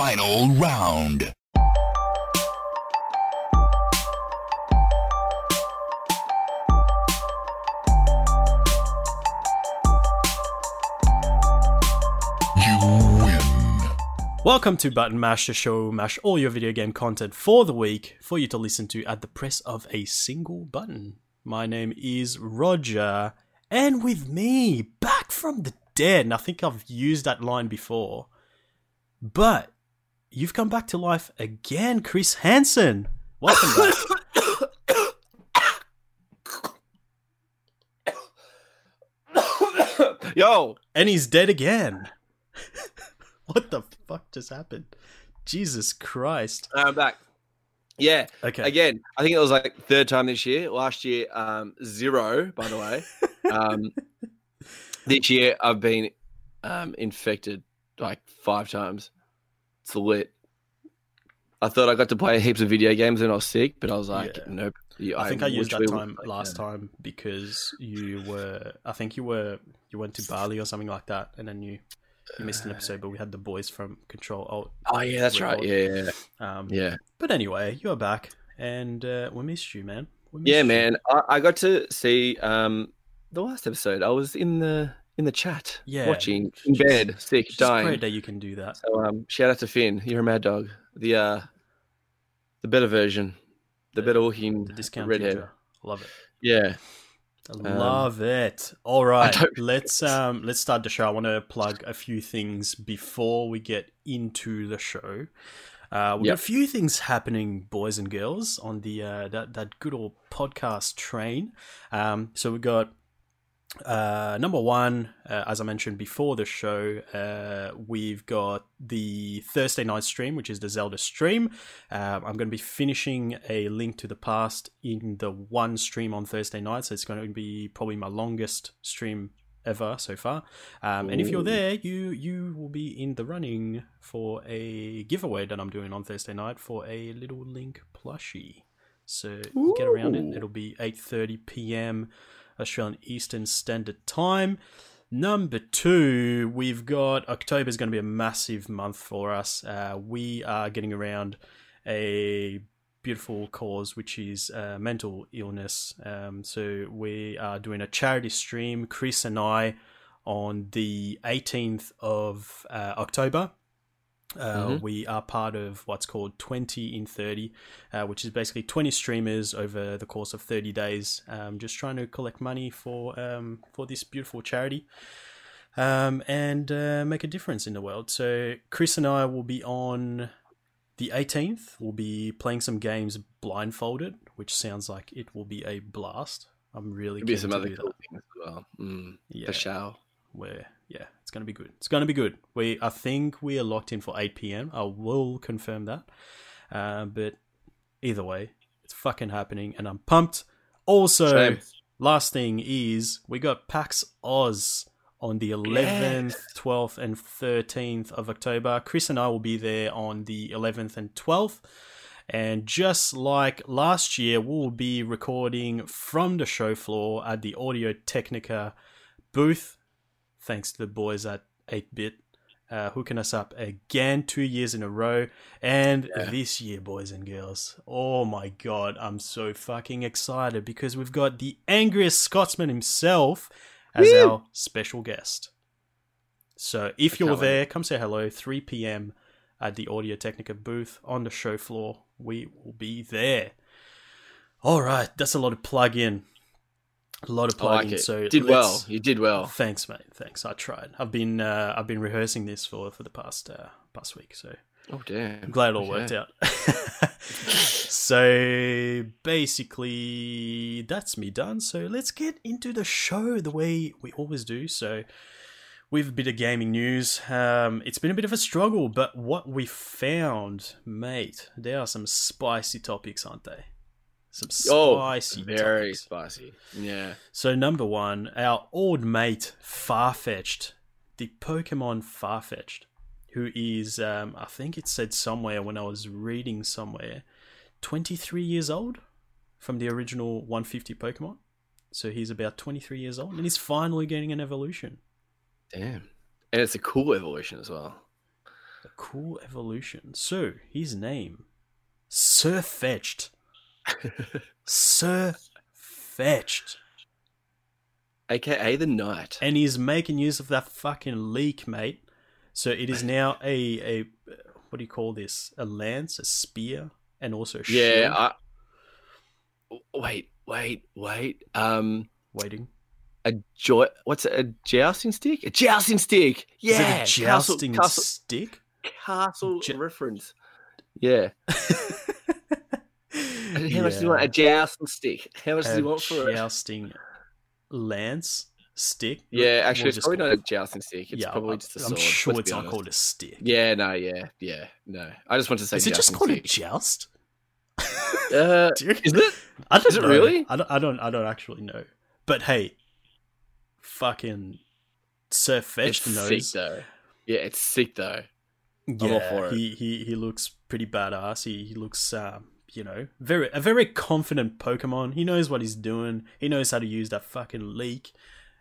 final round. Welcome to Button Mash, the show mash all your video game content for the week for you to listen to at the press of a single button. My name is Roger, and with me, back from the dead, and I think I've used that line before, but you've come back to life again, Chris Hansen. Welcome back. Yo, and he's dead again. what the fuck just happened? Jesus Christ. I'm back. Yeah. Okay. Again, I think it was like third time this year. Last year, um, zero, by the way. um, this year, I've been um, infected like five times. It's lit. I thought I got to play heaps of video games when I was sick, but I was like, Yeah. nope. You- I think I used that time like, last yeah. time because you were. I think you were. You went to Bali or something like that, and then you you missed an episode. But we had the boys from Control Oh yeah, that's right. Yeah, yeah, Um, yeah. But anyway, you're back, and uh, we missed you, man. We missed Yeah, you. man. I, I got to see um, the last episode. I was in the in the chat, Yeah. watching in bed, sick, just dying. great that you can do that. So um, shout out to Finn. You're a mad dog. The uh, the better version, the, The- better looking The discount redhead. teacher. Love it. Yeah. I love it. All right, let's um let's start the show. I want to plug a few things before we get into the show. Uh, we've got a few things happening, boys and girls, on the uh, that that good old podcast train. Um, so we've got uh, number one, uh, as I mentioned before the show, uh, we've got the Thursday night stream, which is the Zelda stream. Uh, I'm going to be finishing a link to the past in the one stream on Thursday night, so it's going to be probably my longest stream ever so far. Um, and if you're there, you you will be in the running for a giveaway that I'm doing on Thursday night for a little Link plushie. So get around it. It'll be 8:30 p.m. Australian Eastern Standard Time. Number two, we've got October is going to be a massive month for us. Uh, we are getting around a beautiful cause, which is uh, mental illness. Um, so we are doing a charity stream, Chris and I, on the 18th of uh, October. Uh, Mhm. We are part of what's called 20 in 30, uh, which is basically 20 streamers over the course of 30 days, um, just trying to collect money for um, for this beautiful charity um, and uh, make a difference in the world. So Chris and I will be on the 18th. We'll be playing some games blindfolded, which sounds like it will be a blast. I'm really Could be some to other do cool that. things as well. Mm, Yeah, For sure. where yeah, it's gonna be good. It's gonna be good. We I think we are locked in for 8 p.m. I will confirm that. Uh, but either way, it's fucking happening, and I'm pumped. Also, Same. last thing is we got PAX Oz on the 11th, 12th, and 13th of October. Chris and I will be there on the 11th and 12th. And just like last year, we'll be recording from the show floor at the Audio Technica booth. Thanks to the boys at 8 Bit uh, hooking us up again two years in a row. And Yeah. this year, boys and girls, oh my god, I'm so fucking excited because we've got the angriest Scotsman himself as Woo! our special guest. So if you're can't wait. there, come say hello. 3 p.m. at the Audio Technica booth on the show floor. We will be there. All right, that's a lot of plug in. A lot of I like. So did well. You did well. Thanks, mate. Thanks. I tried. I've been uh, I've been rehearsing this for for the past uh, past week, so Oh damn. I'm glad it all Okay. worked out. so basically, that's me done. So let's get into the show the way we always do. So we've a bit of gaming news. Um, it's been a bit of a struggle, but what we found, mate, there are some spicy topics, aren't they? Some Oh, spicy, very topics. spicy. Yeah. So number one, our old mate Farfetch'd, the Pokemon Farfetch'd, who is, um, I think it said somewhere when I was reading somewhere, 23 years old from the original 150 Pokemon. So he's about 23 years old, and he's finally getting an evolution. Damn. And it's a cool evolution as well. A cool evolution. So his name, Sirfetch'd. Sir Fetched. AKA the Knight. and he's making use of that fucking leak, mate. So it is now a a what do you call this? A lance, a spear, and also a shield. Yeah. I... Wait, wait, wait. Um, Waiting. a joy. What's it, a jousting stick? A jousting stick. Yeah. a Castle- jousting castle, stick? castle J- reference. Yeah. How much do you want? A jousting stick. How much do you want for it? jousting lance stick? Yeah, actually, We'll it's probably not a jousting stick. It's yeah, probably I'm- just a I'm sword. sure let's it's not called a stick. Yeah, no, yeah, yeah, no. I just want to say. Is it just called a joust? Uh, is it? I don't Is it know. really? I don't, I don't. I don't actually know. But hey, fucking Sir It's Fetched sick knows. though. Yeah, it's sick though. Yeah, all for it. he he he looks pretty badass. He he looks um, you know, very a very confident Pokemon. He knows what he's doing. He knows how to use that fucking leak,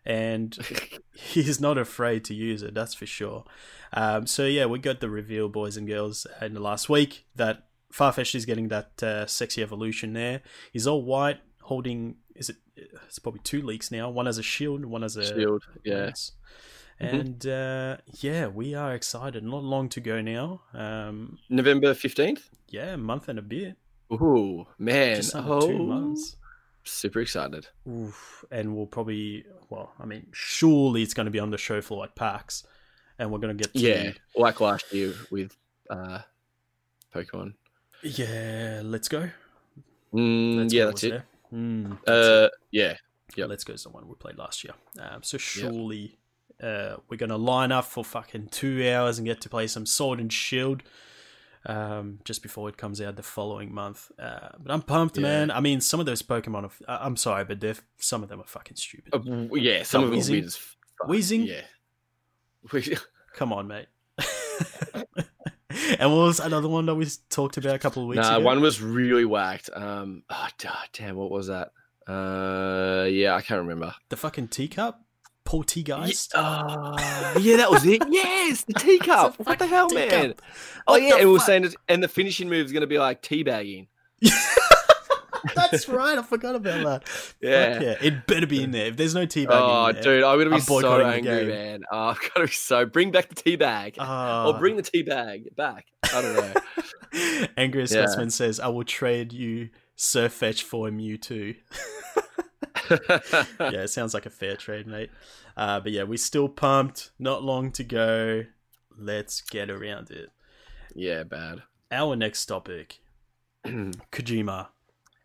and he's not afraid to use it. That's for sure. Um, so yeah, we got the reveal, boys and girls, in the last week that Farfetch'd is getting that uh, sexy evolution. There, he's all white, holding. Is it? It's probably two leaks now. One as a shield, one as a Shield. Yeah. Yes. Mhm. And uh, yeah, we are excited. Not long to go now. Um, November fifteenth. yeah, a month and a bit. Ooh, man. Oh, two months. Super excited. Oof. And we'll probably, well, I mean, surely it's going to be on the show floor at PAX. And we're going to get to. Yeah, like last year with uh, Pokemon. Yeah, let's go. Mm, Let's yeah, Go that's it. Mm, that's Uh, yeah, yep. Let's Go is the one we played last year. Um, so surely uh, we're going to line up for fucking two hours and get to play some Sword and Shield um, just before it comes out the following month. Uh, but I'm pumped, Yeah. man. I mean, some of those Pokemon, are, I- I'm sorry, but they're, some of them are fucking stupid. Uh, yeah. Some of them are weird. Weezing? Yeah. We- Come on, mate. and what was another one that we talked about a couple of weeks Nah, ago? one was really whacked. Um, oh, damn, what was that? Uh, yeah, I can't remember. The fucking teacup? Poltergeist? Yeah, uh, yeah, that was it. Yes, the teacup. What the hell, man? Oh What yeah, and we were saying, and the finishing move is going to be like teabagging. That's right. I forgot about that. Fuck Yeah. yeah. It better be in there. If there's no teabagging Oh, in there, dude, I'm gonna be I'm so angry, man. Oh, I'm gonna be so. Bring back the tea bag, Ah. or bring the tea bag back. I don't know. Angry Yeah. Scotsman says, I will trade you Sir Fetch for Mewtwo. yeah, it sounds like a fair trade, mate. Uh, but yeah, we're still pumped. Not long to go. Let's get around it. yeah, bad. Our next topic Kojima.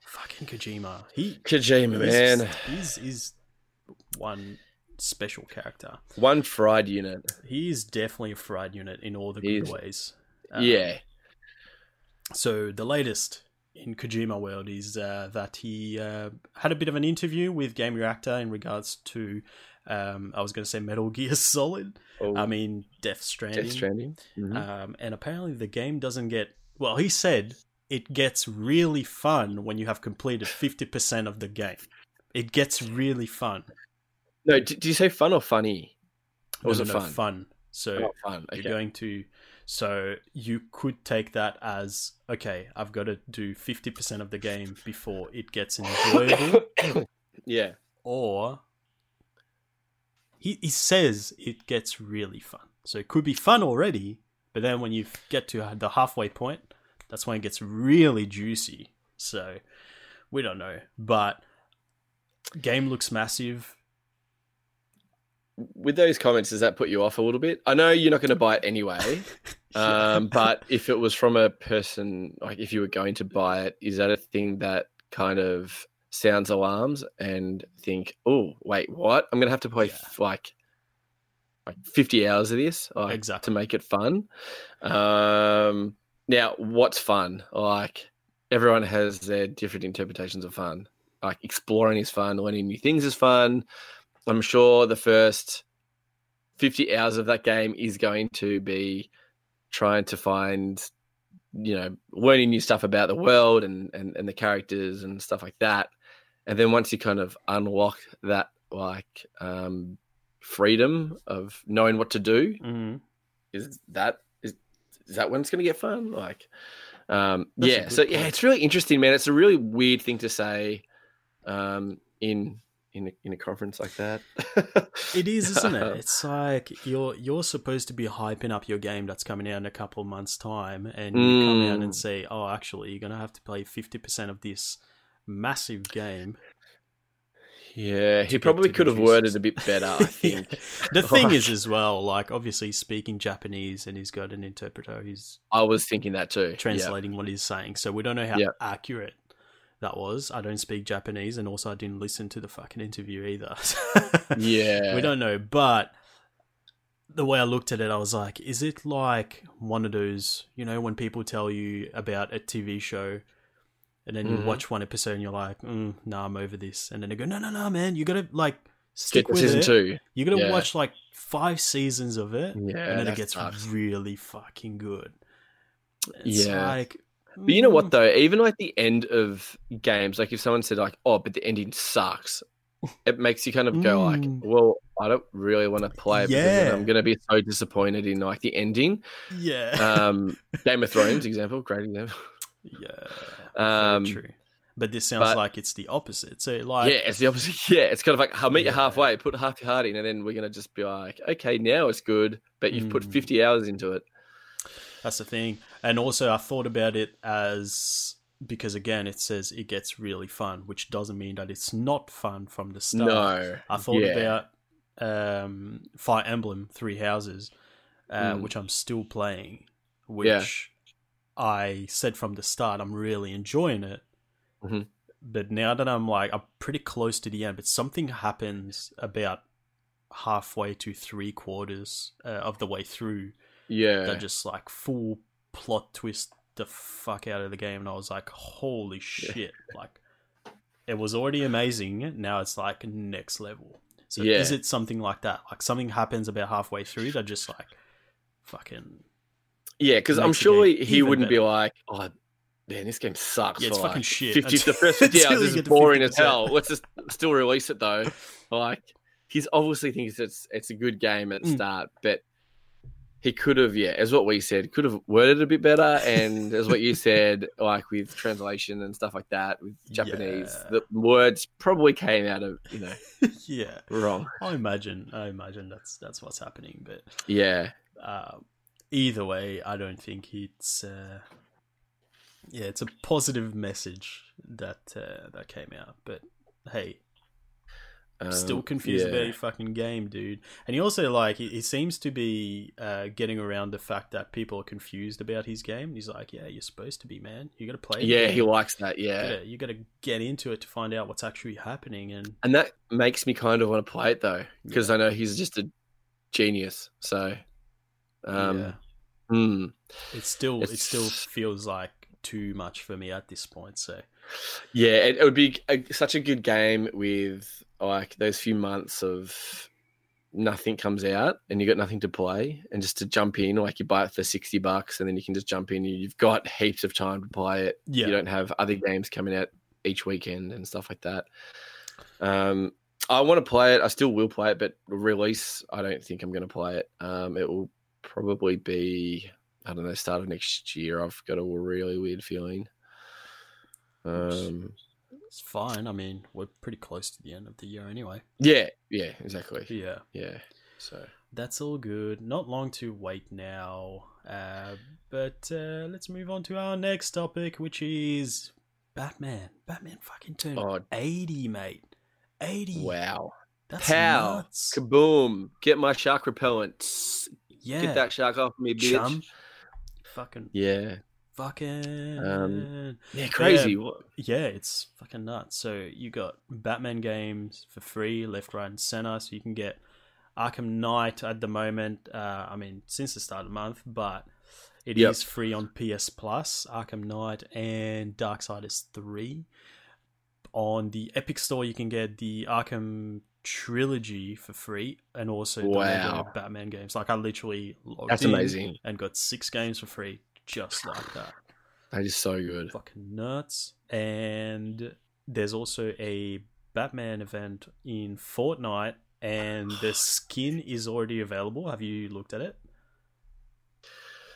Fucking Kojima. He Kojima, he's- man, He's, he's one special character. one fried unit. He is definitely a fried unit in all the good is. ways. Um, yeah, So the latest in Kojima world is uh, that he uh, had a bit of an interview with Gamereactor in regards to, um, I was going to say Metal Gear Solid. oh, I mean Death Stranding. Death Stranding. Mhm. Um, and apparently the game doesn't get. Well, he said it gets really fun when you have completed fifty percent of the game. It gets really fun. no, did, you say fun or funny? Or was No, it no, no, fun? Fun. So Oh, fun. you're going to so you could take that as okay i've got to do 50% of the game before it gets enjoyable. Yeah. or he, he says it gets really fun. So it could be fun already but then when you get to the halfway point that's when it gets really juicy. So we don't know. But game looks massive With those comments, does that put you off a little bit? I know you're not going to buy it anyway. Um, but if it was from a person, like if you were going to buy it, is that a thing that kind of sounds alarms and think, oh, wait, what? I'm going to have to play Yeah. f- like like 50 hours of this like, Exactly. to make it fun. Um, now, what's fun? Like everyone has their different interpretations of fun. Like exploring is fun, learning new things is fun. I'm sure the first 50 hours of that game is going to be trying to find you know learning new stuff about the world and, and and the characters and stuff like that and then once you kind of unlock that like um freedom of knowing what to do Mhm. is that is is that when it's going to get fun? Like, um, That's yeah. So yeah, it's really interesting, man. It's a really weird thing to say um, in in a, in a conference like that. It is, isn't it? It's like you're you're supposed to be hyping up your game that's coming out in a couple of months' time, and you come out and Mm. say, "Oh, actually, you're gonna have to play fifty percent of this massive game." Yeah, he probably could have worded a bit better, I think. Yeah. The thing is, as well, like obviously he's speaking Japanese, and he's got an interpreter who's I was thinking that too. Translating what he's saying. So we don't know how Yeah. accurate that was. I don't speak Japanese, and also I didn't listen to the fucking interview either. Yeah. we don't know. But the way I looked at it, I was like, is it like one of those, you know, when people tell you about a TV show and then you Mhm. watch one episode and you're like, mm, nah, I'm over this. And then they go, no, no, no, man, you got to like stick Get with season it. two. You got to Yeah. watch like five seasons of it. Yeah, and then it gets really fucking good. It's Yeah. like, But you know what though? Even like the end of games, like if someone said like, "Oh, but the ending sucks," it makes you kind of go like, Mm. "Well, I don't really want to play because Yeah. then I'm going to be so disappointed in like the ending." Yeah. Um, Game of Thrones example, great example. yeah. Um, true. But this sounds but- like it's the opposite. So, like, yeah, it's the opposite. Yeah, it's kind of like I'll meet you halfway, put half your heart in, and then we're gonna just be like, okay, now it's good, but you've put Mm. 50 hours into it. That's the thing. And also, I thought about it as because again, it says it gets really fun, which doesn't mean that it's not fun from the start. No, I thought yeah. about um, Fire Emblem Three Houses, uh, Mm. which I'm still playing, which Yeah. I said from the start I'm really enjoying it. Mhm. But now that I'm like I'm pretty close to the end, but something happens about halfway to three quarters uh, of the way through yeah, that just like full plot twist the fuck out of the game and I was like holy shit like it was already amazing now it's like next level so Yeah. is it something like that like something happens about halfway through that just like fucking yeah, because I'm sure he wouldn't be like, oh, man, this game sucks. Yeah, it's fucking shit 50 the first 50 hours is boring as 50%. hell. Let's just still release it though. Like, he's obviously thinks it's it's a good game at the Mm. start, but he could have, yeah, as what we said, could have worded it a bit better, and as what you said, like with translation and stuff like that with Japanese, Yeah. the words probably came out of you know yeah wrong. I imagine I imagine that's that's what's happening but Yeah, uh, either way, I don't think it's uh, yeah, it's a positive message that uh, that came out. But hey, I'm still Um, confused yeah. about your fucking game, dude. And he also like he, he seems to be uh, getting around the fact that people are confused about his game. He's like, yeah, you're supposed to be, man. You got to play. Yeah, he likes that. Yeah, you got to get into it to find out what's actually happening. And and that makes me kind of want to play it though, because I know he's just a genius. So, um, yeah, hmm. it still it still feels like too much for me at this point. So yeah, it, it would be a, such a good game with like those few months of nothing comes out and you got nothing to play, and just to jump in, like you buy it for sixty bucks, and then you can just jump in. and You've got heaps of time to play it. yeah, You don't have other games coming out each weekend and stuff like that. Um, I want to play it. I still will play it, but release, I don't think I'm going to play it. Um, it will probably be, I don't know, start of next year. I've got a really weird feeling. Um, It's fine. I mean, we're pretty close to the end of the year anyway. yeah, yeah, exactly. Yeah, Yeah. So that's all good. Not long to wait now. Uh, but uh, let's move on to our next topic, which is Batman. Batman fucking turned Oh. 80, mate. 80. wow, That's pow, nuts. kaboom! Get my shark repellent. Yeah. Get that shark off me, bitch. Chum. Fucking, Yeah, fucking. Um, yeah, crazy. What? yeah, it's fucking nuts. So you got Batman games for free, left, right, and center. So you can get Arkham Knight at the moment. Uh, I mean, since the start of the month, but it is Yep. free on PS Plus. Arkham Knight and Darksiders Three. On the Epic Store, you can get the Arkham trilogy for free, and also the Wow. Batman games. Like I literally logged That's in amazing. and got six games for free, just like that That is so good. fucking nuts. And there's also a Batman event in Fortnite, and the skin is already available. Have you looked at it?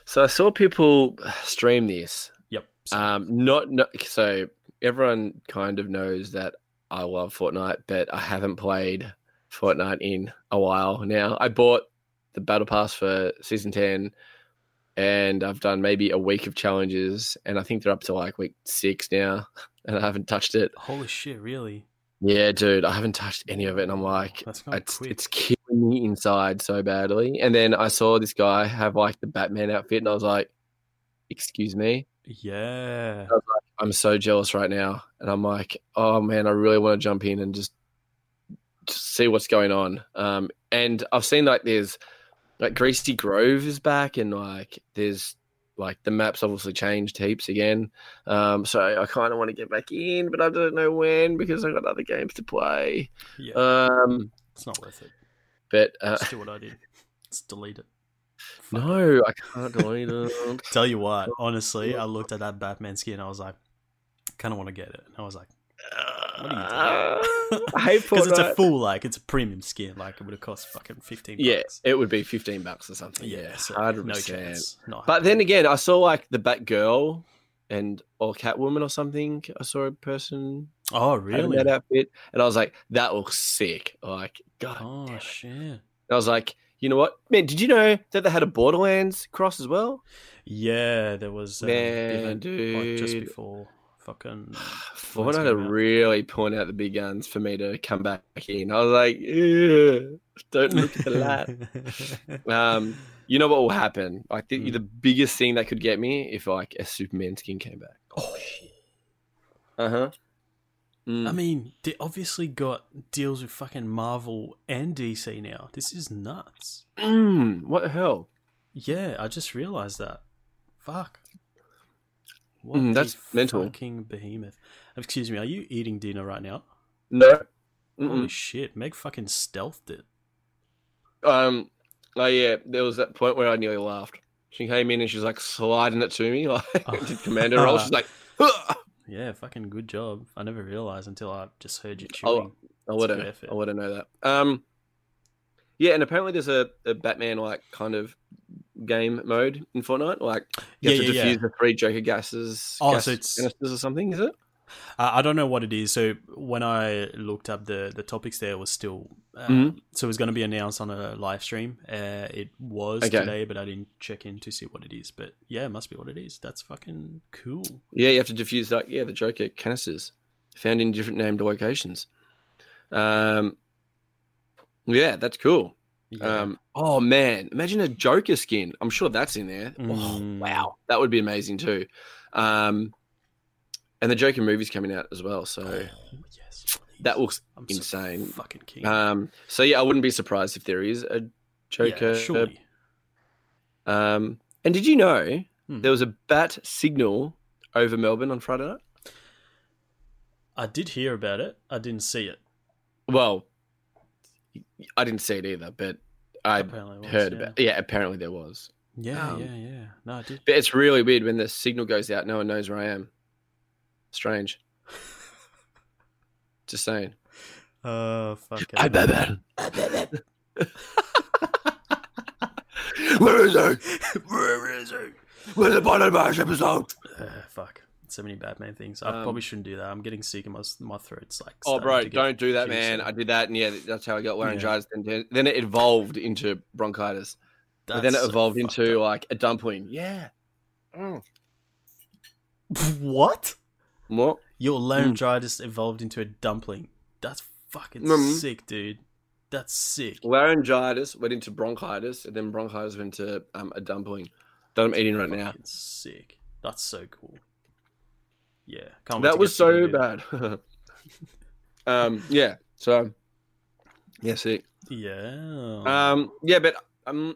So I saw people stream this. Yep. Um, not, not so everyone kind of knows that I love Fortnite, but I haven't played Fortnite in a while now. I bought the battle pass for season ten, and I've done maybe a week of challenges, and I think they're up to like week six now, and I haven't touched it. Holy shit! Really? Yeah, dude, I haven't touched any of it, and I'm like, That's kind of it's quick. it's killing me inside so badly. And then I saw this guy have like the Batman outfit, and I was like, "Excuse me." Yeah. I'm so jealous right now. And I'm like, oh man, I really want to jump in and just, just see what's going on. Um, and I've seen like there's like Greasy Grove is back and like there's like the maps obviously changed heaps again. Um, so I kind of want to get back in, but I don't know when because I've got other games to play. Yeah. Um, it's not worth it. but uh, Just do what I did. Just delete it. Fuck it. no, I can't delete it. Tell you what, honestly, I looked at that Batman skin. I was like, kind of want to get it. And I was like, What are you I hate because it's a full, like, it's a premium skin. Like, it would have cost fucking fifteen. Yeah, bucks. it would be 15 bucks or something. yeah, Yeah, so hundred no chance. Not But then again, I saw like the Batgirl and or Catwoman or something. I saw a person oh really? that outfit, and I was like, "That looks sick!" Like, God, Oh shit! And I was like, "You know what, man? Did you know that they had a Borderlands cross as well?" Yeah, there was um, Man, event, like, just before fucking. Came are out. really point out the big guns for me to come back in. I was like, "Don't look at the lad." Um, you know what will happen? Like the, Mm. the biggest thing that could get me if like a Superman skin came back. oh, Uh huh. I mean, they obviously got deals with fucking Marvel and DC now. This is nuts. Mm, what the hell? Yeah, I just realized that. Fuck. What Mm, that's mental. Fucking behemoth. Excuse me, are you eating dinner right now? No. Holy Mm-mm. shit, Meg fucking stealthed it. Um. Oh yeah, there was that point where I nearly laughed. She came in and she's like sliding it to me, like Oh. did commando roll. She's like. Yeah, fucking good job. I never realized until I just heard you chewing. I would have. I would have know that. Um. Yeah, and apparently there's a, a Batman like kind of game mode in Fortnite. Like you have Yeah, to yeah, defuse yeah. the three Joker gases, Oh, gas so it's- canisters or something. Is it? Uh, I don't know what it is. So when I looked up the the topics, there was still um, Mhm. so it was going to be announced on a live stream. Uh, it was Okay. today, but I didn't check in to see what it is. But yeah, it must be what it is. That's fucking cool. Yeah, you have to defuse that. yeah the Joker canisters found in different named locations. Um. Yeah, that's cool. Yeah. Um, oh man, imagine a Joker skin. I'm sure that's in there. Oh, Mm. wow, that would be amazing too. Um, and the Joker movie's coming out as well, so Oh, yes, that looks I'm so insane. fucking keen. Um, so yeah, I wouldn't be surprised if there is a Joker. yeah, surely. Um, and did you know Hmm. there was a bat signal over Melbourne on Friday night? I did hear about it. I didn't see it. Well, I didn't see it either, but I heard yeah. about. Yeah, apparently there was. Yeah, um, yeah, yeah. No, I did. But it's really weird when the signal goes out. No one knows where I am. Strange. Just saying. Oh fuck. I it. bet Where is he? Where is it? Where's the Bottom Bash episode? Uh, fuck. So many Batman things. I Um, probably shouldn't do that. I'm getting sick and my my throat's like. Oh, bro, don't do that, man. I did that, and yeah, that's how I got laryngitis. And then, then it evolved into bronchitis. then it That's so evolved into up. like a dumpling. Yeah. Mm. what? What? Your laryngitis evolved into a dumpling. That's fucking Mm. sick, dude. That's sick. Laryngitis went into bronchitis, and then bronchitis went into um, a dumpling that I'm eating right now. Sick. That's so cool. Yeah, can't That was so bad. um, yeah. So, yeah, sick. Yeah. Um, yeah, but um,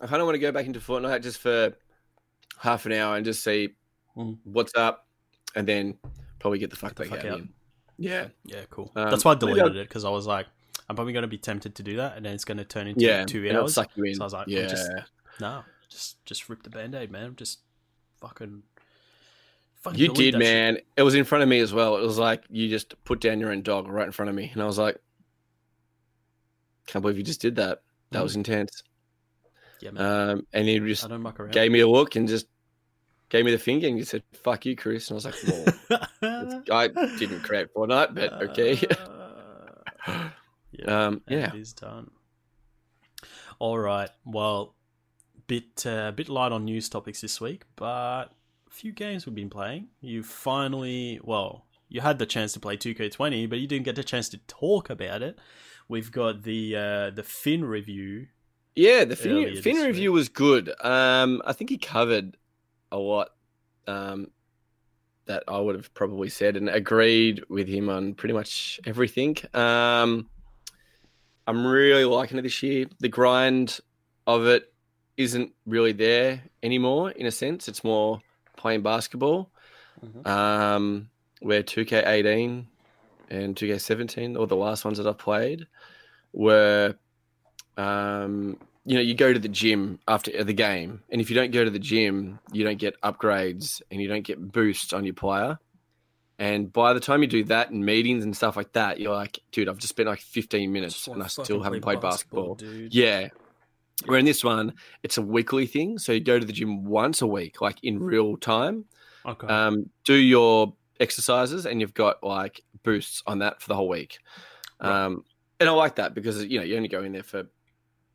I kind of want to go back into Fortnite just for half an hour and just see Mm. what's up, and then probably get the fuck Get the back fuck out. out. Yeah, yeah, cool. um, That's why I deleted it because I was like, I'm probably going to be tempted to do that, and then it's going to turn into yeah. two hours. suck you in. So I was like, yeah, just- Nah, just just rip the band-aid, man. Just fucking. You did, that shit. man. It was in front of me as well. It was like you just put down your own dog right in front of me, and I was like, can't believe you just did that. That Mhm. was intense. Yeah, man. Um, and he just I don't muck around. gave me a look and just gave me the finger and he said, "Fuck you, Chris." And I was like, well, I didn't create Fortnite, but okay. Uh, yeah, um, yeah. it is done. All right. Well, bit uh, bit light on news topics this week, but few games we've been playing. You finally, well, you had the chance to play 2K20, but you didn't get the chance to talk about it. We've got the uh, the Finn review. Yeah, the Finn, Finn review was good. Um, I think he covered a lot um, that I would have probably said and agreed with him on pretty much everything. Um, I'm really liking it this year. The grind of it isn't really there anymore, in a sense. It's more playing basketball. Mhm. Um, where 2K18 and 2K17, or the last ones that I've played, were um, you know, you go to the gym after the game, and if you don't go to the gym, you don't get upgrades and you don't get boosts on your player. And by the time you do that in meetings and stuff like that, you're like, dude, I've just spent like 15 minutes Just and I still haven't play played basketball. dude. Yeah. Where in this one, it's a weekly thing. So you go to the gym once a week, like in real time, Okay. um, do your exercises, and you've got like boosts on that for the whole week. Right. Um, and I like that because you know you only go in there for,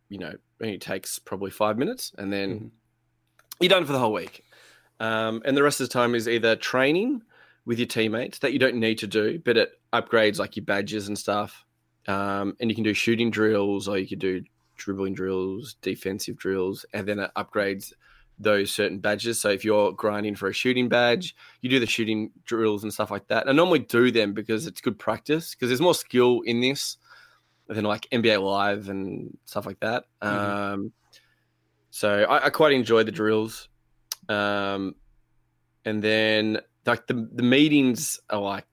you know, it only takes probably five minutes, and then Mhm. you're done for the whole week. Um, and the rest of the time is either training with your teammates that you don't need to do, but it upgrades like your badges and stuff. Um, and you can do shooting drills, or you could do dribbling drills, defensive drills, and then it upgrades those certain badges. So if you're grinding for a shooting badge, you do the shooting drills and stuff like that. And I normally do them because it's good practice because there's more skill in this than like NBA Live and stuff like that. Mhm. Um, so I, I quite enjoy the drills. Um, and then like the the meetings are like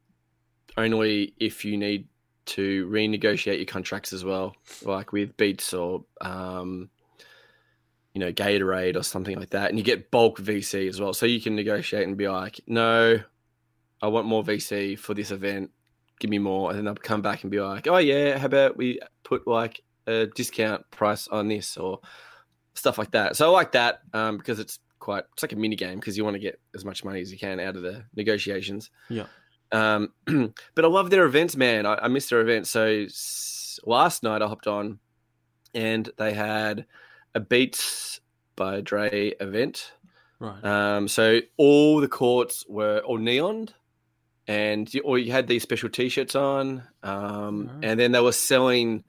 only if you need to renegotiate your contracts as well, like with Beats or um, you know Gatorade or something like that, and you get bulk VC as well, so you can negotiate and be like, no, I want more VC for this event, give me more, and then they'll come back and be like, oh yeah, how about we put like a discount price on this or stuff like that. So I like that um, because it's quite it's like a mini game because you want to get as much money as you can out of the negotiations. Yeah. Um, but I love their events, man. I, I miss their events. So s- last night I hopped on, and they had a Beats by Dre event. Right. Um, so all the courts were all neon, and you, or you had these special T-shirts on, um, Alright. and then they were selling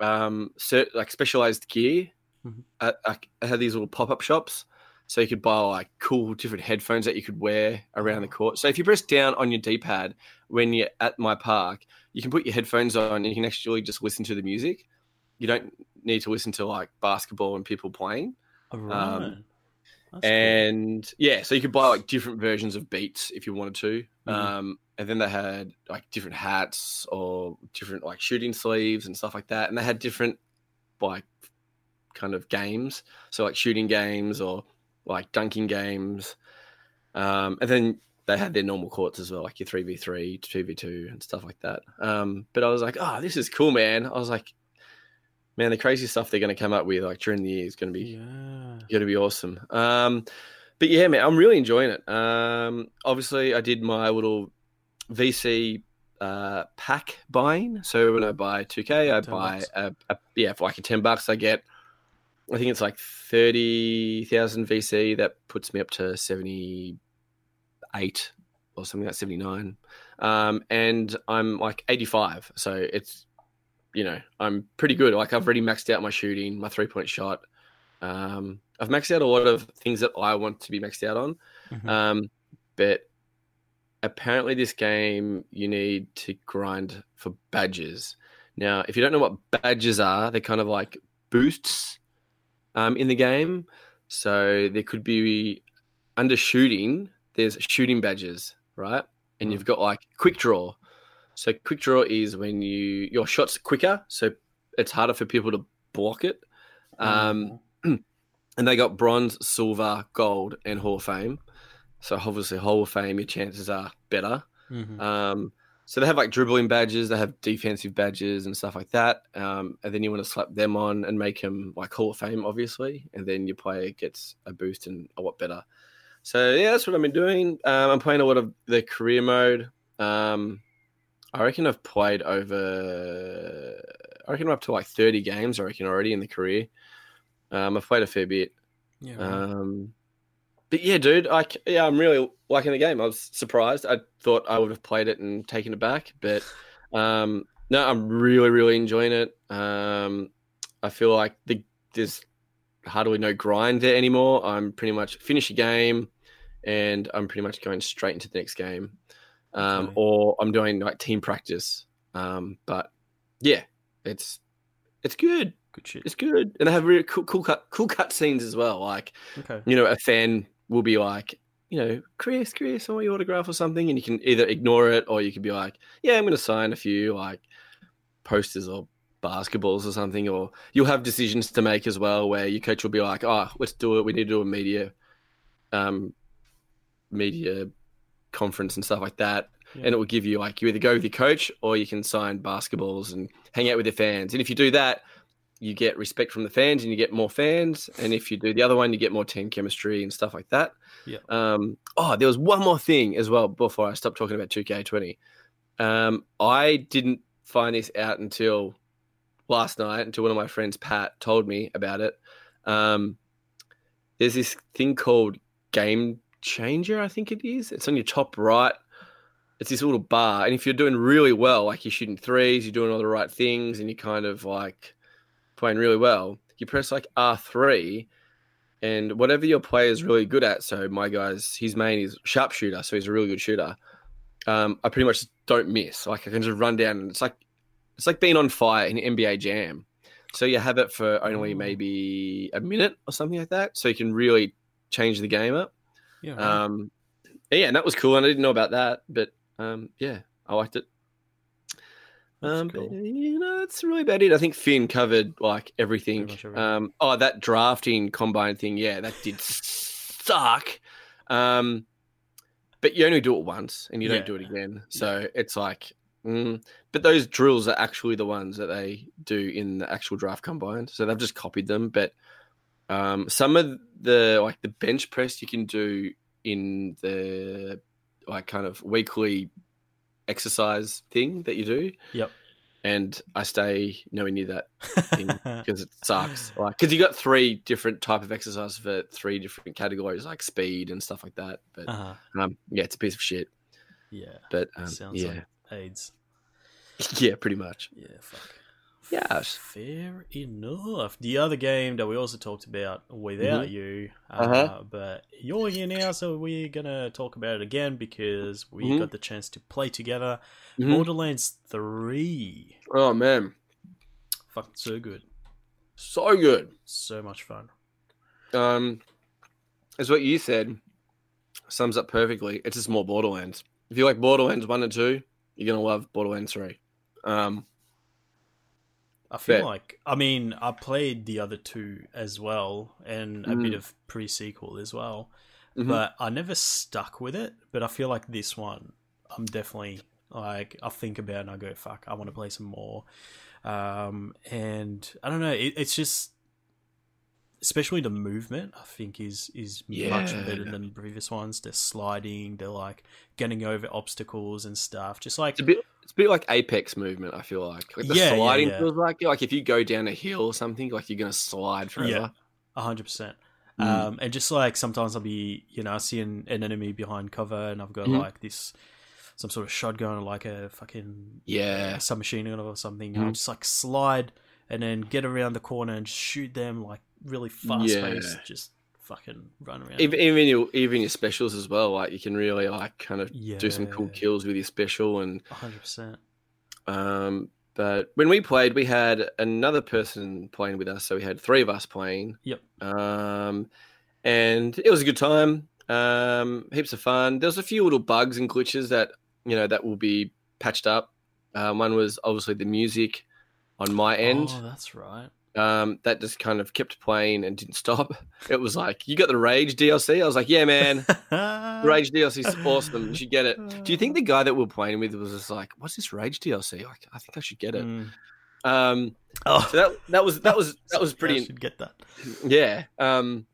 um, cert, like specialized gear. Mhm. At, like, they had these little pop-up shops, so you could buy like cool different headphones that you could wear around the court. So if you press down on your D-pad when you're at my park, you can put your headphones on and you can actually just listen to the music. You don't need to listen to like basketball and people playing. Right. um, That's cool. and yeah, so you could buy like different versions of beats if you wanted to. Mhm. Um, and then they had like different hats or different like shooting sleeves and stuff like that. And they had different like kind of games, so like shooting games or like dunking games. Um, and then they had their normal courts as well, like your three v three, two v two, and stuff like that. Um, but I was like, oh, this is cool, man. I was like, man, the crazy stuff they're going to come up with like during the year is going to be yeah. going to be awesome. Um, but yeah, man, I'm really enjoying it. Um, obviously, I did my little VC uh, pack buying. So when I buy 2K, I buy a, a yeah for like a 10 bucks. I get I think it's like 30,000 VC. That puts me up to 78 or something like 79. Um, and I'm like 85. So it's you know I'm pretty good. Like I've already maxed out my shooting, my three point shot. Um, I've maxed out a lot of things that I want to be maxed out on. Mhm. Um, but apparently, this game you need to grind for badges. Now, if you don't know what badges are, they're kind of like boosts um, in the game. So there could be under shooting, there's shooting badges, right? And you've got like quick draw. So quick draw is when you your shot's quicker, so it's harder for people to block it. Um, and they got bronze, silver, gold, and Hall of Fame. So obviously, Hall of Fame, your chances are better. Mhm. Um, so they have like dribbling badges, they have defensive badges and stuff like that. Um, and then you want to slap them on and make them like Hall of Fame, obviously. And then your player gets a boost and a lot better. So yeah, that's what I've been doing. Um, I'm playing a lot of the career mode. Um, I reckon I've played over. I reckon I'm up to like 30 games. I reckon already in the career. Um, I've played a fair bit. Yeah. right. But yeah, dude, I yeah, I'm really liking the game. I was surprised. I thought I would have played it and taken it back, but um, no, I'm really, really enjoying it. Um, I feel like the there's hardly no grind there anymore. I'm pretty much finish a game, and I'm pretty much going straight into the next game, um, Okay. or I'm doing like team practice. Um, but yeah, it's it's good. Good shit. It's good, and they have really cool, cool cut, cool cut scenes as well. Like Okay. you know, a fan will be like, you know, Chris, Chris, I want your autograph or something, and you can either ignore it or you can be like, yeah, I'm going to sign a few like posters or basketballs or something, or you'll have decisions to make as well where your coach will be like, oh, let's do it. We need to do a media, um, media conference and stuff like that. Yeah. And it will give you like you either go with your coach or you can sign basketballs and hang out with your fans. And if you do that, you get respect from the fans and you get more fans. And if you do the other one, you get more team chemistry and stuff like that. Yeah. Um, oh, there was one more thing as well before I stopped talking about 2K20. Um, I didn't find this out until last night, until one of my friends, Pat, told me about it. Um, there's this thing called Game Changer, I think it is. It's on your top right. It's this little bar. And if you're doing really well, like you're shooting threes, you're doing all the right things, and you're kind of like playing really well, you press like R3 and whatever your player is really good at. So my guy's his main is sharpshooter, so he's a really good shooter. Um, I pretty much don't miss. Like I can just run down, and it's like it's like being on fire in NBA Jam. So you have it for only maybe a minute or something like that, so you can really change the game up. Yeah. right. Um, yeah, and that was cool, and I didn't know about that, but um, yeah, I liked it. Um, cool. but, you know, that's really about it. I think Finn covered like everything. Everything. Um, oh, that drafting combine thing, yeah, that did suck. Um, but you only do it once, and you don't do it again. So it's like, mm. but those drills are actually the ones that they do in the actual draft combine. So they've just copied them. But um, some of the like the bench press you can do in the like kind of weekly exercise thing that you do. Yep. And I stay nowhere near that thing because it sucks. Like, because you got three different type of exercise for three different categories, like speed and stuff like that. But uh-huh. um, yeah, it's a piece of shit. Yeah. But um, Sounds yeah, like AIDS. yeah, pretty much. Yeah, fuck. Yes. Fair enough. The other game that we also talked about without you, uh, Mm-hmm. Uh-huh. but you're here now, so we're gonna talk about it again because we Mhm. got the chance to play together. Mhm. Borderlands Oh man, fucking so good, so good. so much fun. Um, as what you said sums up perfectly. It's just more Borderlands. If you like Borderlands one and two, you're gonna love Borderlands three. Um, I feel Bet. like, I mean, I played the other two as well, and a Mm. bit of pre sequel as well, mhm. but I never stuck with it. But I feel like this one, I'm definitely like I think about it and I go, "Fuck, I want to play some more." Um, and I don't know, it, it's just, especially the movement, I think is is much Yeah. better than the previous ones. They're sliding, they're like getting over obstacles and stuff. Just like It's a bit. It's a bit like Apex movement. I feel like, like the Yeah, yeah, sliding yeah. feels like like if you go down a hill or something, like you're gonna slide forever. Yeah. A hundred percent. Mm. Um, and just like sometimes I'll be, you know, I see an, an enemy behind cover, and I've got Mhm. like this, some sort of shotgun or like a fucking Yeah. submachine gun or something. Mhm. I'll just like slide and then get around the corner and shoot them like really fast Yeah. paced, just fucking run around. Even even your even your specials as well. Like you can really like kind of yeah, do some cool kills with your special and hundred percent. Um, but when we played, we had another person playing with us, so we had three of us playing. Yep. Um, and it was a good time. Um, heaps of fun. There was a few little bugs and glitches that you know that will be patched up. Um, one was obviously the music on my end. Oh, that's right. Um, that just kind of kept playing and didn't stop. It was like, you got the Rage DLC? I was like, yeah, man, Rage DLC is awesome. You should get it. Do you think the guy that we we're playing with was just like, what's this Rage DLC? Like, I think I should get it. Mm. Um, Oh, so that that was that was that was I pretty should get that. yeah. Um,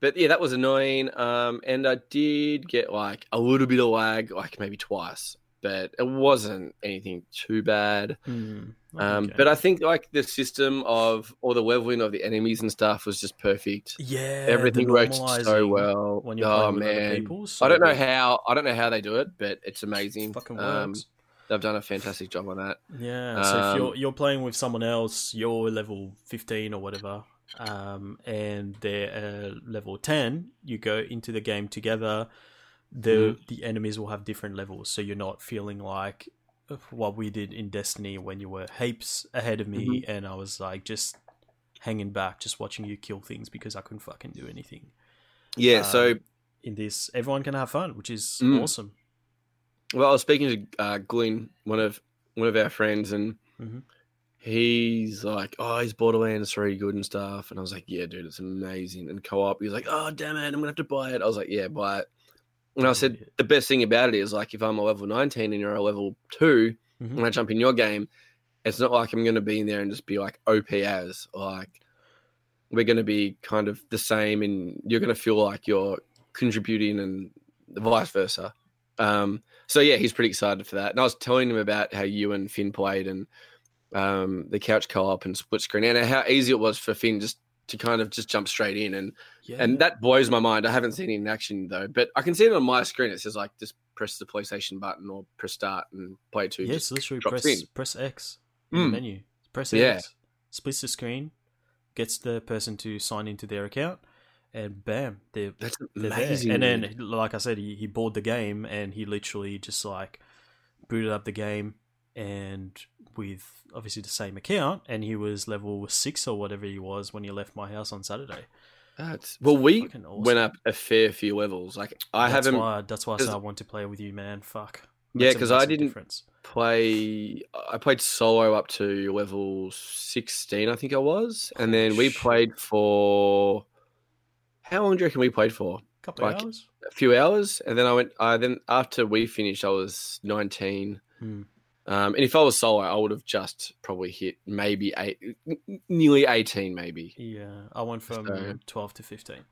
but yeah, that was annoying. Um, and I did get like a little bit of lag, like maybe twice, but it wasn't anything too bad. Mm. Um, Okay. but I think like the system of or the leveling of the enemies and stuff was just perfect. yeah, Everything worked so well. when you're oh playing with other man, people. so I don't know how I don't know how they do it, but it's amazing. it fucking Um, works. they've done a fantastic job on that. Yeah, so if Um, you're you're playing with someone else, you're level fifteen or whatever, um, and they're uh, level ten, you go into the game together. The Mm-hmm. the enemies will have different levels, so you're not feeling like what we did in Destiny when you were heaps ahead of me, Mm-hmm. and I was like just hanging back, just watching you kill things because I couldn't fucking do anything. Yeah. so Um, in this, everyone can have fun, which is Mm. awesome. Well, I was speaking to uh, Glyn, one of one of our friends, and Mhm. he's like, "Oh, he's Borderlands three good and stuff." And I was like, "Yeah, dude, it's amazing." And co-op, he was like, "Oh, damn it, I'm gonna have to buy it." I was like, "Yeah, buy it." And I said, "The best thing about it is like, if I'm a level 19 and you're a level 2 Mhm. when I jump in your game, it's not like I'm gonna be in there and just be like OP as like." We're going to be kind of the same, and you're going to feel like you're contributing, and vice versa. Um, so yeah, he's pretty excited for that. And I was telling him about how you and Finn played and um, the couch co-op and split screen, and how easy it was for Finn just to kind of just jump straight in, and Yeah, and that blows my mind. I haven't seen it in action though, but I can see it on my screen. It says like just press the PlayStation button or press start and play two. Yes, Just- literally press in. press X in Mm. the menu. Press Yeah. X, splits the screen, gets the person to sign into their account, and bam, they're, that's they're amazing. there. And then, like I said, he, he bought the game and he literally just like booted up the game and with obviously the same account, and he was level six or whatever he was when he left my house on Saturday. That's well, we awesome. went up a fair few levels. Like I that's haven't why that's why I said I want to play with you, man. Fuck. Yeah, because I didn't- difference. play I played solo up to level 16 I think I was and then we played for how long do you reckon we played for couple of like- hours. a few hours and then I went I then after we finished I was 19 Hmm. Um, and if I was solo I would have just probably hit maybe eight nearly 18 maybe Yeah, I went from So- twelve to fifteen.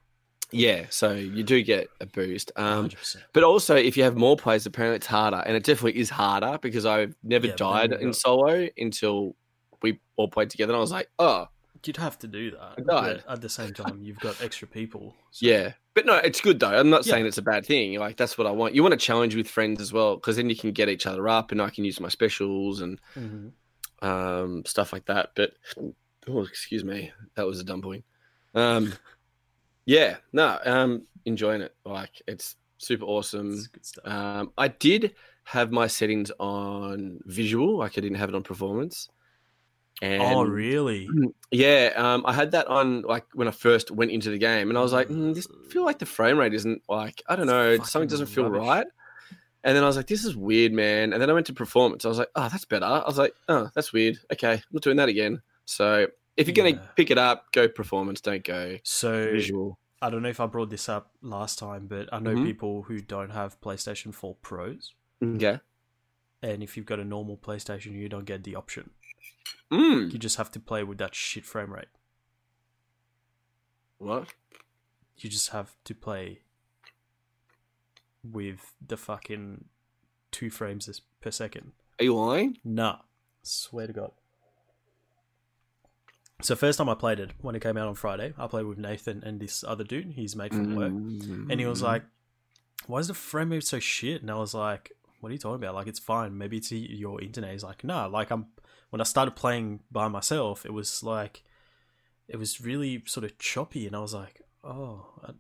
yeah so you do get a boost um, 100%. But also, if you have more players, apparently it's harder, and it definitely is harder because I've never Yeah, died in solo until we all played together. And I was like, oh, You'd have to do that. At the same time, you've got extra people. so- yeah. But no, it's good though. I'm not Yeah. saying it's a bad thing. Like that's what I want. You want to challenge with friends as well because then you can get each other up, and I can use my specials and Mhm. um, stuff like that. But oh, excuse me, that was a dumb point. Um, yeah, no, um, enjoying it. Like it's super awesome. It's good stuff. Um, I did have my settings on visual, like I didn't have it on performance. And oh, really? Yeah, um, I had that on like when I first went into the game, and I was like, mm, "This feel like the frame rate isn't like I don't know, It's something doesn't feel rubbish. right." And then I was like, "This is weird, man." And then I went to performance. I was like, "Oh, that's better." I was like, "Oh, that's weird. Okay, I'm not doing that again." So if you're gonna pick it up, go performance. Don't go So visual. I don't know if I brought this up last time, but I know Mhm. people who don't have PlayStation 4 Pros, Yeah. and if you've got a normal PlayStation, you don't get the option. Mm. You just have to play with that shit frame rate. What? You just have to play with the fucking two frames per second. Are you lying? Nah, swear to God. So first time I played it when it came out on Friday, I played with Nathan and this other dude. He's made from work, and he Mm. was like, "Why is the frame rate so shit?" And I was like, "What are you talking about? Like it's fine. Maybe it's your internet." He's like, "Nah, like I'm." When I started playing by myself, it was like, it was really sort of choppy, and I was like, "Oh, I,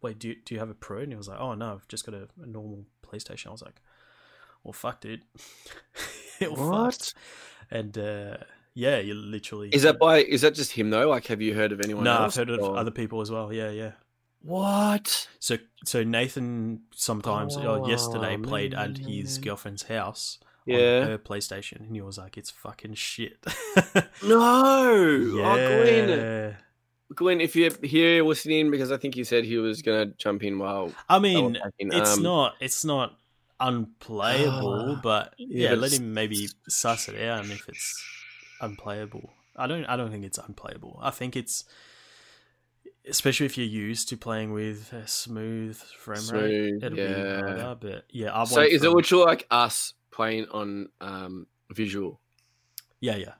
wait, do you, do you have a pro?" And he was like, "Oh no, I've just got a, a normal PlayStation." I was like, "Well, fuck, dude." Well, fuck. What? And uh, yeah, you literally Is that by? Is that just him though? Like, have you heard of anyone No, I've else? heard of or- other people as well. Yeah, yeah. What? So so Nathan sometimes uh, yesterday Oh, played at his man. girlfriend's house Yeah. her PlayStation, and he was like, "It's fucking shit." No. Oh, Glenn. yeah. Glenn, if you're here listening, because I think he said he was to jump in while. I mean, it's um, not it's not unplayable, but Yeah, yeah, but let him maybe suss it out, and if it's unplayable, I don't I don't think it's unplayable. I think it's especially if you're used to playing with a smooth frame rate, Smooth, it'll yeah. be harder. But yeah, I So is it from- literally like us playing on um, visual? yeah yeah,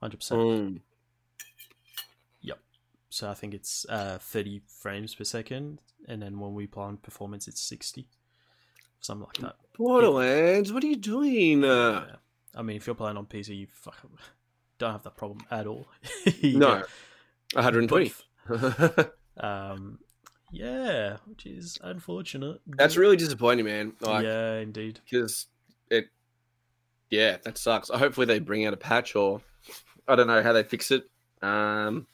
hundred percent. Yep. So I think it's uh, 30 frames per second, and then when we play on performance, it's 60, something like that. Borderlands, what are you doing? Uh, Yeah. I mean, if you're playing on PC, you fucking don't have that problem at all. No, get 120. Um, yeah, which is unfortunate. That's really disappointing, man. Like, yeah, indeed. because yeah, that sucks. Hopefully they bring out a patch or I don't know how they fix it. Um,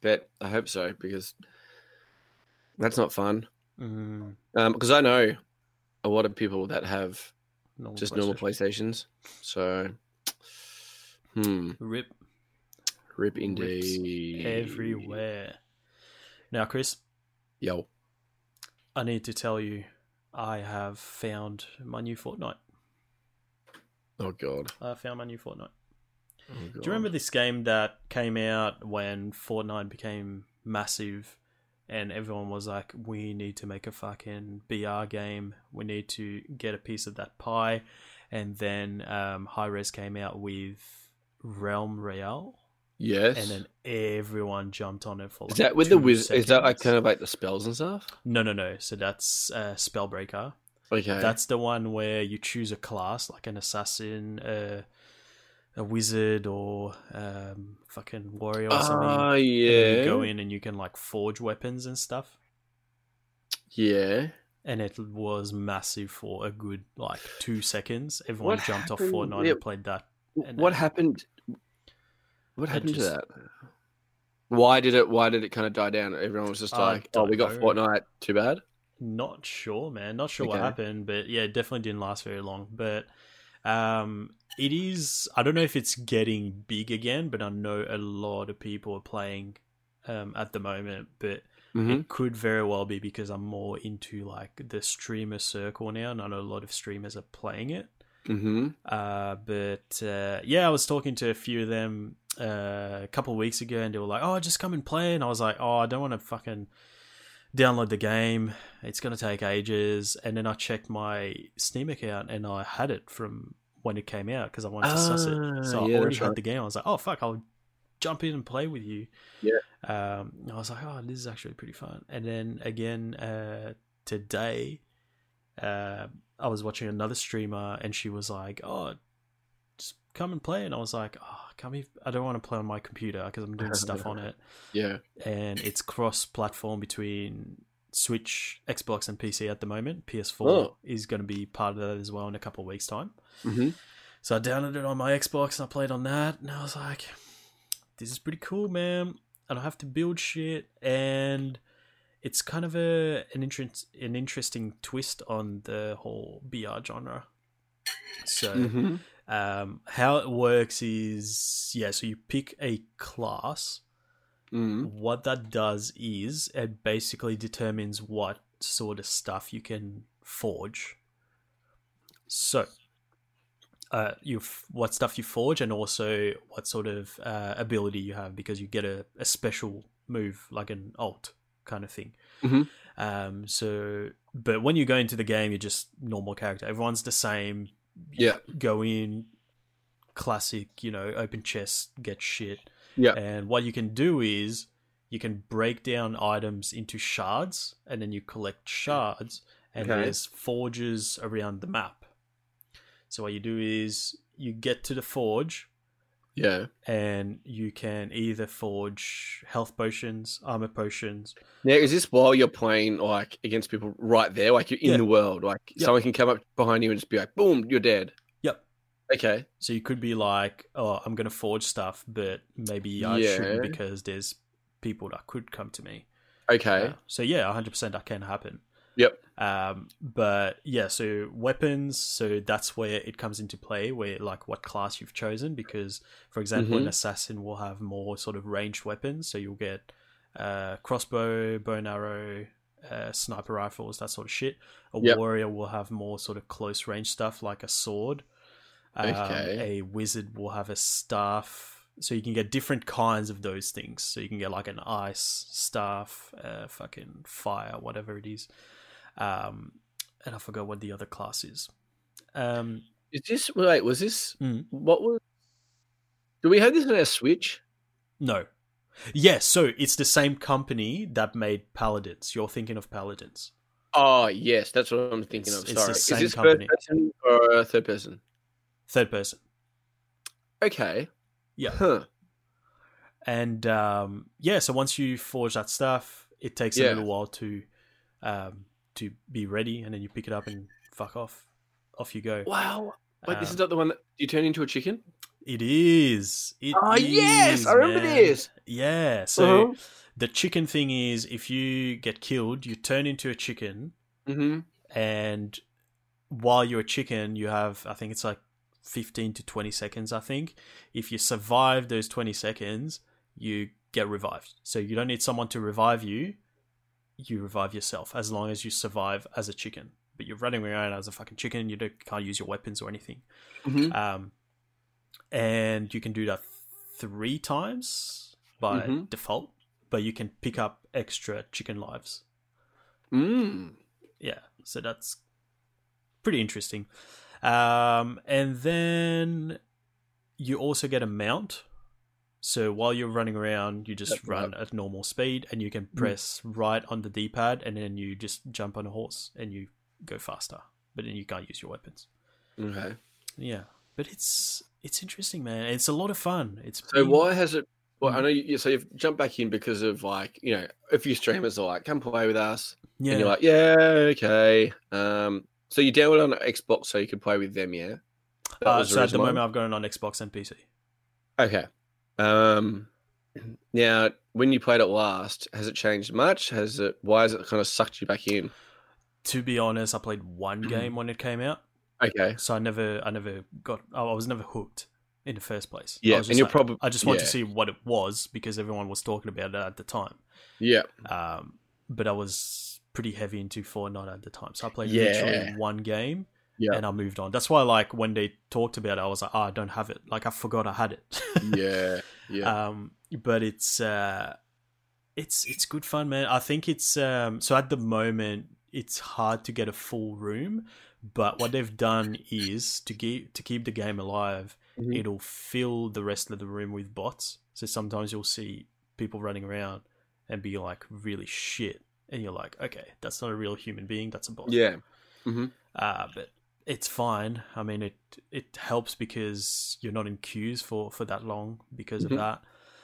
but I hope so because that's not fun. Mm, Um, because I know a lot of people that have normal just normal PlayStations. So, hmm, Rip rip Rips indeed. everywhere. Now, Chris, Yo, I need to tell you, I have found my new Fortnite. Oh god. I found my new Fortnite. Oh, Do you remember this game that came out when Fortnite became massive and everyone was like, we need to make a fucking BR game. We need to get a piece of that pie. And then um, Hi-Rez came out with Realm Royale. Yes. And then everyone jumped on it for like is that with the two wiz? Is that like kind of like the spells and stuff? No, no, no. So that's uh, Spellbreaker. Okay. That's the one where you choose a class, like an assassin, uh, a wizard, or um, fucking warrior or something. And then yeah. you go in and you can like forge weapons and stuff. Yeah. And it was massive for a good like two seconds. Everyone What jumped off Fortnite yeah. and played that. And what happened? What happened just- to that? Why did it? Why did it kind of die down? Everyone was just like, "Oh, we got know. Fortnite. Too bad." Not sure, man. Not sure what happened, but yeah, it definitely didn't last very long. But um, it is. I don't know if it's getting big again, but I know a lot of people are playing um, at the moment. But Mm-hmm. it could very well be because I'm more into like the streamer circle now, and I know a lot of streamers are playing it. Mm-hmm. Uh, but uh, yeah, I was talking to a few of them uh, a couple of weeks ago, and they were like, "Oh, just come and play." And I was like, "Oh, I don't want to fucking download the game. It's gonna take ages." And then I checked my Steam account, and I had it from when it came out because I wanted to suss it. Ah, So I already had right. the game. I was like, "Oh fuck, I'll jump in and play with you." Yeah. Um, I was like, "Oh, this is actually pretty fun." And then again uh, today uh, I was watching another streamer and she was like, "Oh, come and play." And I was like, "Oh, come here. I don't want to play on my computer because I'm doing stuff on it." Yeah. And it's cross-platform between Switch, Xbox, and PC at the moment. PS4 Oh. is going to be part of that as well in a couple of weeks' time. Mm-hmm. So I downloaded it on my Xbox and I played on that, and I was like, "This is pretty cool, man." I don't have to build shit, and it's kind of a an interest an interesting twist on the whole BR genre. So, Mm-hmm. Um, how it works is yeah, so you pick a class. Mm-hmm. What that does is it basically determines what sort of stuff you can forge. So, uh, you what stuff you forge, and also what sort of uh, ability you have, because you get a, a special move like an alt kind of thing. Mhm. Um, so, but when you go into the game, you're just normal character. Everyone's the same. Yeah. Go in, classic, you know, open chest, get shit. Yeah. And what you can do is you can break down items into shards, and then you collect shards, and Okay. there's forges around the map. So what you do is you get to the forge, Yeah. and you can either forge health potions, armor potions. Now, is this while you're playing like against people right there, like you're in Yeah. the world, like Yep. someone can come up behind you and just be like, "Boom, you're dead." Yep. Okay. So you could be like, "Oh, I'm gonna forge stuff, but maybe I Yeah. shouldn't because there's people that could come to me." Okay. Uh, so yeah, 100% that can happen. Yep. Um, but yeah, so weapons, so that's where it comes into play, where like what class you've chosen. Because, for example, an Mhm. assassin will have more sort of ranged weapons, so you'll get uh, crossbow, bow and arrow, uh, sniper rifles, that sort of shit. A Yep. warrior will have more sort of close range stuff like a sword. Um, Okay. A wizard will have a staff. So you can get different kinds of those things. So you can get like an ice staff, uh, fucking fire, whatever it is. Um, and I forgot what the other class is. Um, Is this wait? Was this Mm. what was? Do we have this on our Switch? no. Yes, so it's the same company that made Paladins. You're thinking of Paladins. Oh yes, that's what I'm thinking It's- of. it's the Sorry, same is this company. first person or third person? Third person. Okay. Yeah. Huh. And um, yeah, so once you forge that stuff, it takes a little while to um, to be ready, and then you pick it up and fuck off. Off you go. Wow. Wait, this Um, is not the one that you turn into a chicken. It is. It Oh, yes, I remember man. this. Yeah. So Uh-huh. the chicken thing is, if you get killed, you turn into a chicken, Mm-hmm. and while you're a chicken, you have I think it's like fifteen to twenty seconds. I think if you survive those twenty seconds, you get revived. So you don't need someone to revive you. You revive yourself as long as you survive as a chicken. But you're running around as a fucking chicken. You don't, can't use your weapons or anything. Mm-hmm. Um, and you can do that three times by Mhm. default, but you can pick up extra chicken lives. Mm. Yeah, so that's pretty interesting. Um, and then you also get a mount. So while you're running around, you just run at normal speed, and you can press right on the D-pad, and then you just jump on a horse and you go faster. But then you can't use your weapons. Okay. Yeah, but it's it's interesting, man. It's a lot of fun. It's So been- why has it? Well, I Mm. know you. So you've jumped back in because of like you know a few streamers are like, come play with us, Yeah, and you're like, yeah, okay. Um, so you downloaded on Xbox so you could play with them, yeah. Uh, so at the moment I've got it on Xbox and PC. Okay. Um, now, when you played it last, has it changed much? Has it? Why has it kind of sucked you back in? To be honest, I played one game when it came out. Okay. so I never, I never got, I was never hooked in the first place. I Yeah, and you're like- probably I just wanted yeah. to see what it was because everyone was talking about it at the time. Yeah. Um, but I was pretty heavy into Fortnite at the time, so I played Yeah. literally one game, Yeah. and I moved on. That's why, like, when they talked about it, I was like, oh, I don't have it. Like, I forgot I had it. Yeah. Yeah. Um, but it's uh, it's it's good fun, man. I think it's um, so at the moment it's hard to get a full room, but what they've done is to keep to keep the game alive, Mhm. it'll fill the rest of the room with bots. So sometimes you'll see people running around and be like really shit, and you're like, okay, that's not a real human being, that's a bot. yeah. Uh, but it's fine. I mean, it it helps because you're not in queues for for that long because Mhm. of that.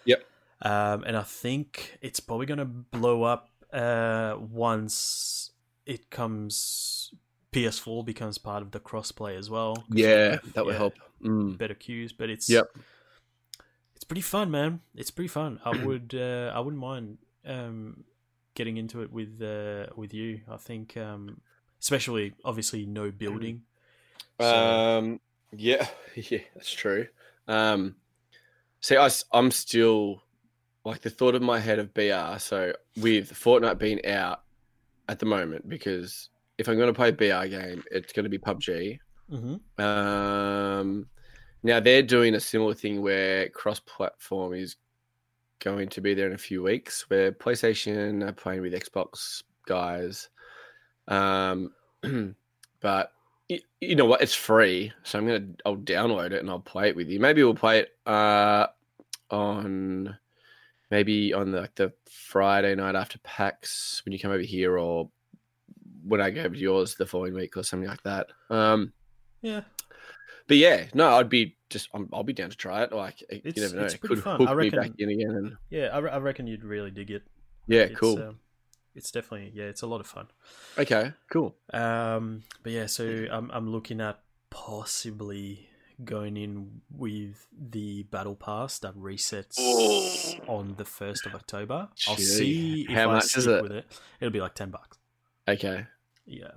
Yep. Um, and I think it's probably gonna blow up uh once it comes. PS4 becomes part of the crossplay as well. Yeah. have, That would yeah, help. Mm. Better queues, but it's Yep. it's pretty fun, man. It's pretty fun. I would uh, I wouldn't mind um getting into it with uh with you. I think um especially obviously no building. So- Um. Yeah. Yeah. That's true. Um. See, I, am still like the thought of my head of BR. So with Fortnite being out at the moment, because if I'm going to play a BR game, it's going to be PUBG. Mhm. Um, now they're doing a similar thing where cross-platform is going to be there in a few weeks, where PlayStation are playing with Xbox guys. Um, but you, you know what? It's free, so I'm gonna I'll download it and I'll play it with you. Maybe we'll play it uh on maybe on the, like the Friday night after PAX when you come over here, or when I go over to yours the following week or something like that. Um, Yeah. but yeah, no, I'd be just I'm, I'll be down to try it. Like you It's- never know, it's it pretty could fun. I reckon- back in again. And Yeah, I, re- I reckon you'd really dig it. yeah, It's, cool. um, it's definitely yeah, it's a lot of fun. okay, cool. Um, but yeah, so I'm I'm looking at possibly going in with the battle pass that resets Oh. on the first of October. I'll see if How I much is it? with it. It'll be like ten bucks. Okay, Yeah,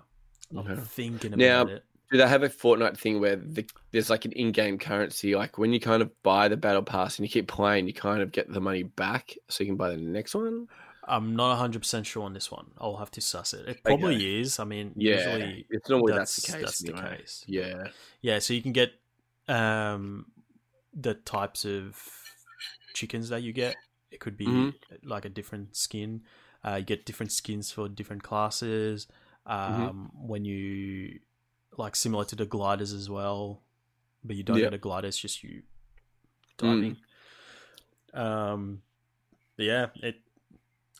I'm Okay. thinking Now- about it. Do they have a Fortnite thing where the, there's like an in-game currency? Like when you kind of buy the battle pass and you keep playing, you kind of get the money back, so you can buy the next one. I'm not 100 percent sure on this one. I'll have to suss it. It probably Okay. is. I mean, Yeah, usually it's normally that's that's, the case. that's the case. Yeah, Yeah, so you can get um the types of chickens that you get. It could be Mhm. like a different skin. Uh, you get different skins for different classes. Um, When you like similar to the gliders as well, but you don't Yeah. get a glider. It's just you diving. Um, but yeah, it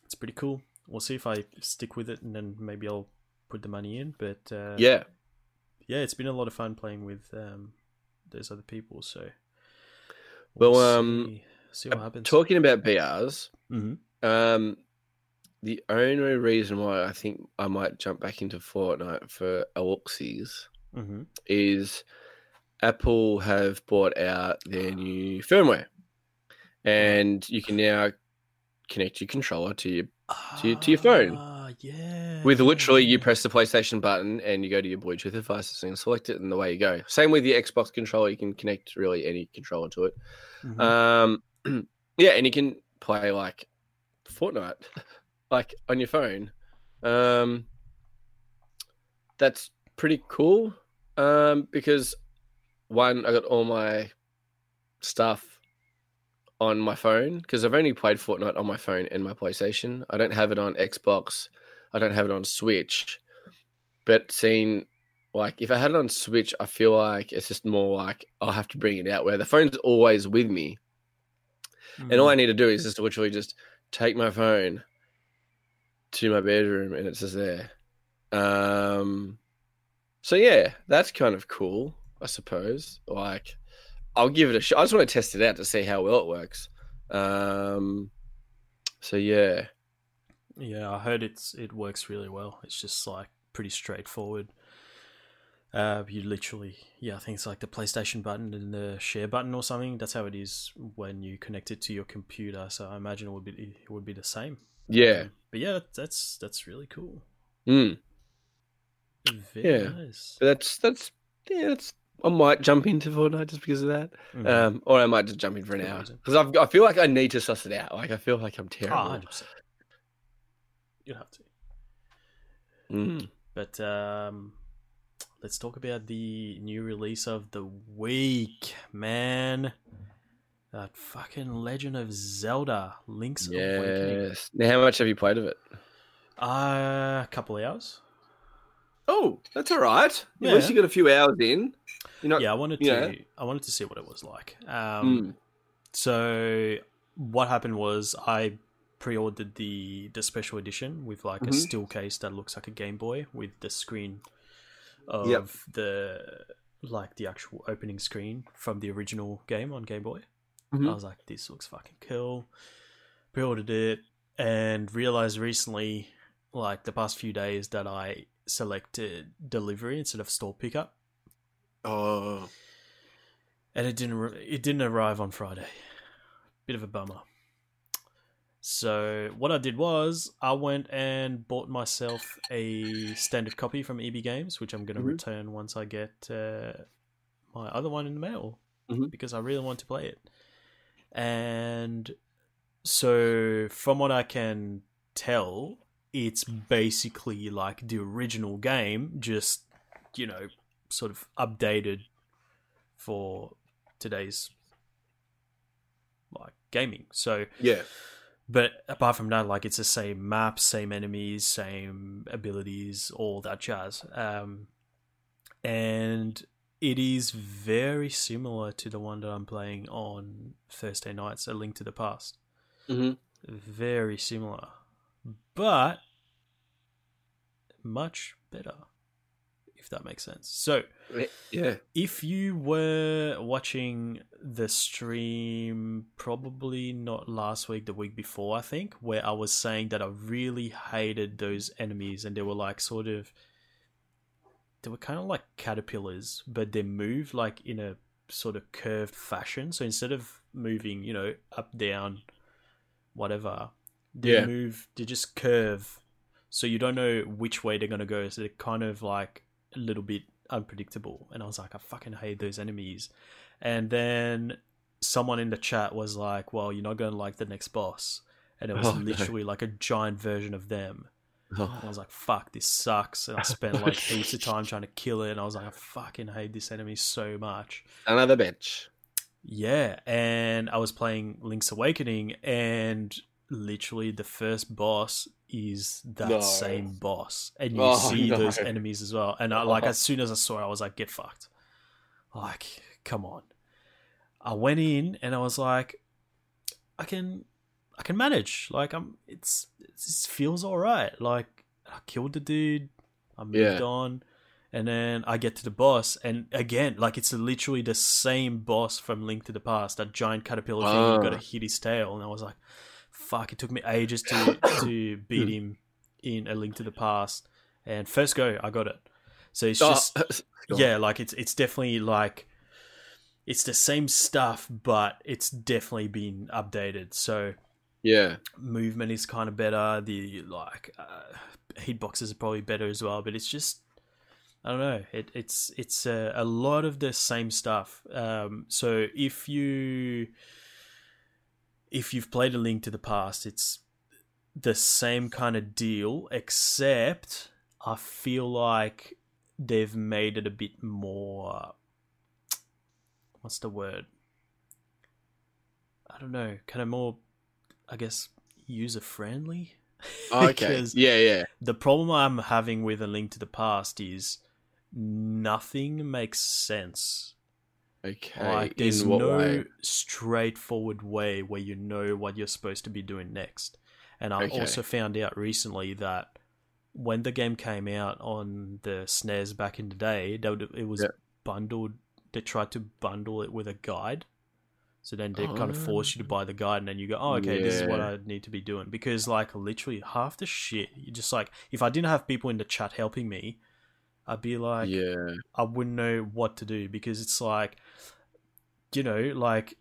it's pretty cool. We'll see if I stick with it, and then maybe I'll put the money in. But uh, yeah. yeah, it's been a lot of fun playing with um, those other people. So, Well, we'll um, see, see what happens. Talking about BRs, hmm um, the only reason why I think I might jump back into Fortnite for Aloxies hmm is Apple have bought out their new firmware, and you can now connect your controller to your to your- to your phone. Ah, yeah. with literally you press the PlayStation button and you go to your Bluetooth devices and select it, and away you go. Same with your Xbox controller; you can connect really any controller to it. Mhm. Um, yeah, and you can play like Fortnite, like on your phone. Um, that's pretty cool. Um, because one, I got all my stuff on my phone because I've only played Fortnite on my phone and my PlayStation. I don't have it on Xbox. I don't have it on Switch. But seeing like if I had it on Switch, I feel like it's just more like I'll have to bring it out where the phone's always with me. And all I need to do is just literally just take my phone to my bedroom and it's just there. Um so yeah, that's kind of cool, I suppose. Like I'll give it a shot. I just want to test it out to see how well it works. Um so yeah. Yeah, I heard it's it works really well. It's just like pretty straightforward. Uh, you literally, yeah, I think it's like the PlayStation button and the share button or something. That's how it is when you connect it to your computer. So I imagine it would be it would be the same. Yeah. But yeah, that's that's really cool. Mm. Very Yeah. nice. But that's that's yeah, that's I might jump into Fortnite just because of that. Mhm. Um, or I might just jump in for an hour because I've feel like I need to suss it out. Like I feel like I'm Ah, terrible. 100%. You'd have to. Mm. But um, let's talk about the new release of the week, man. That fucking Legend of Zelda: Link's Awakening. Yes. Now, how much have you played of it? Uh, a couple of hours. Oh, that's all right. At least you got a few hours in. You're not. Yeah, I wanted to. yeah. I wanted to see what it was like. Um, Mm. So what happened was I pre-ordered the the special edition with like a Mhm. still case that looks like a Game Boy with the screen of Yep. the like the actual opening screen from the original game on Game Boy. Mhm. I was like, this looks fucking cool. Pre-ordered it and realized recently, like the past few days, that I selected delivery instead of store pickup, Oh. and it didn't. Re- it didn't arrive on Friday. Bit of a bummer. So what I did was I went and bought myself a standard copy from EB Games, which I'm going to Mhm. return once I get uh, my other one in the mail Mhm. because I really want to play it. And so, from what I can tell, it's basically like the original game, just you know, sort of updated for today's like gaming. So Yeah. but apart from that, like it's the same map, same enemies, same abilities, all that jazz. Um, and it is very similar to the one that I'm playing on Thursday nights, A Link to the Past. hmm Very similar, but much better, if that makes sense. So, eh, Yeah. if you were watching the stream, probably not last week, the week before, I think, where I was saying that I really hated those enemies and they were like sort of. They were kind of like caterpillars, but they move like in a sort of curved fashion. So instead of moving, you know, up, down, whatever, they Yeah. move, they just curve so you don't know which way they're gonna go. So they're kind of like a little bit unpredictable. And I was like, I fucking hate those enemies. And then someone in the chat was like, "Well, you're not gonna like the next boss," and it was Oh, no. literally like a giant version of them. Oh. And I Oh, was like, "Fuck, this sucks." And I spent Oh, like heaps of time trying to kill it. And I was like, "I fucking hate this enemy so much." another bitch. Yeah, and I was playing Link's Awakening, and literally the first boss is that No. same boss, and you Oh, see no. those enemies as well. And I, like Oh. as soon as I saw it, I was like, "Get fucked!" Like, come on. I went in and I was like, "I can, I can manage. Like, I'm. It's, it feels all right. Like, I killed the dude. I moved Yeah. on." And then I get to the boss, and again, like it's literally the same boss from Link to the Past, that giant caterpillar thing. You got to Ah. hit his tail, and I was like, "Fuck!" It took me ages to to beat him in A Link to the Past, and first go, I got it. So it's Oh, just on. yeah, like it's it's definitely like it's the same stuff, but it's definitely been updated. So yeah. movement is kind of better. The like uh, hitboxes are probably better as well, but it's just I don't know. It, it's it's a, a lot of the same stuff. Um, so if you if you've played a Link to the Past, it's the same kind of deal, except I feel like they've made it a bit more. What's the word? I don't know. Kind of more, I guess, user friendly. Oh, okay. Yeah, yeah. The problem I'm having with A Link to the Past is nothing makes sense. Okay. Like, there's no way? straightforward way where you know what you're supposed to be doing next. And I Okay. also found out recently that when the game came out on the SNES back in the day, they would, it was Yeah. bundled. They tried to bundle it with a guide. So then they kind of Oh. force you to oh. buy the guide, and then you go, "Oh, okay, this is what I need to be doing." Because like literally half the shit, you just like if I didn't have people in the chat helping me, I'd be like, yeah. I wouldn't know what to do because it's like, you know, like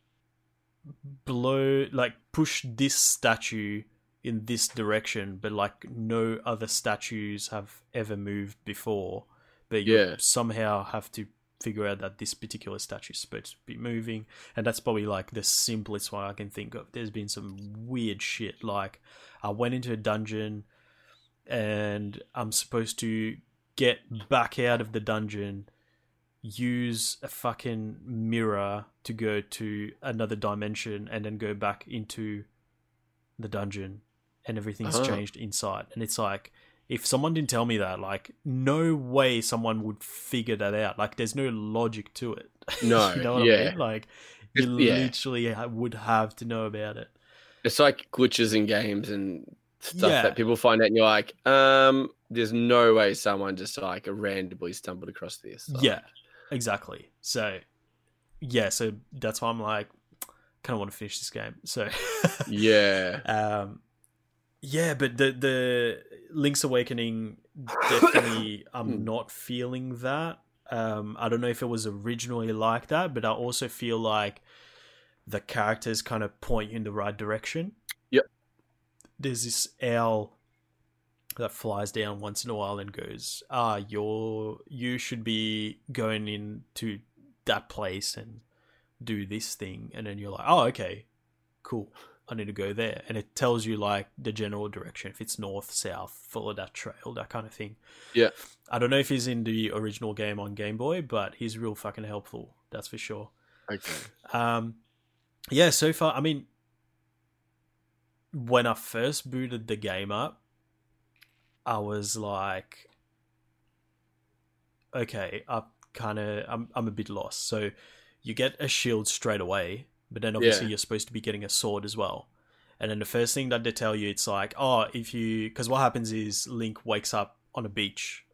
blow, like push this statue in this direction, but like no other statues have ever moved before. But you Yeah. somehow have to figure out that this particular statue is supposed to be moving, and that's probably like the simplest one I can think of. There's been some weird shit. Like I went into a dungeon, and I'm supposed to get back out of the dungeon, use a fucking mirror to go to another dimension, and then go back into the dungeon, and everything's Oh. changed inside. And it's like, if someone didn't tell me that, like, no way someone would figure that out. Like, there's no logic to it. No, you know what I yeah. mean? Like, you yeah. literally would have to know about it. It's like glitches in games and stuff Yeah. that people find out and you're like, um, there's no way someone just like randomly stumbled across this. Like, Yeah, exactly. So, yeah, so that's why I'm like, kind of want to finish this game. So, Yeah. um, yeah, but the the Link's Awakening definitely, I'm not feeling that. Um, I don't know if it was originally like that, but I also feel like the characters kind of point you in the right direction. Yep. There's this owl that flies down once in a while and goes, "Ah, you're you should be going into that place and do this thing," and then you're like, "Oh, okay, cool." I need to go there, and it tells you like the general direction. If it's north, south, follow that trail, that kind of thing. Yeah. I don't know if he's in the original game on Game Boy, but he's real fucking helpful. That's for sure. Okay. Um, yeah. So far, I mean, when I first booted the game up, I was like, okay, I kind of, I'm, I'm a bit lost. So you get a shield straight away, but then obviously Yeah. you're supposed to be getting a sword as well. And then the first thing that they tell you, it's like, oh, if you, because what happens is Link wakes up on a beach,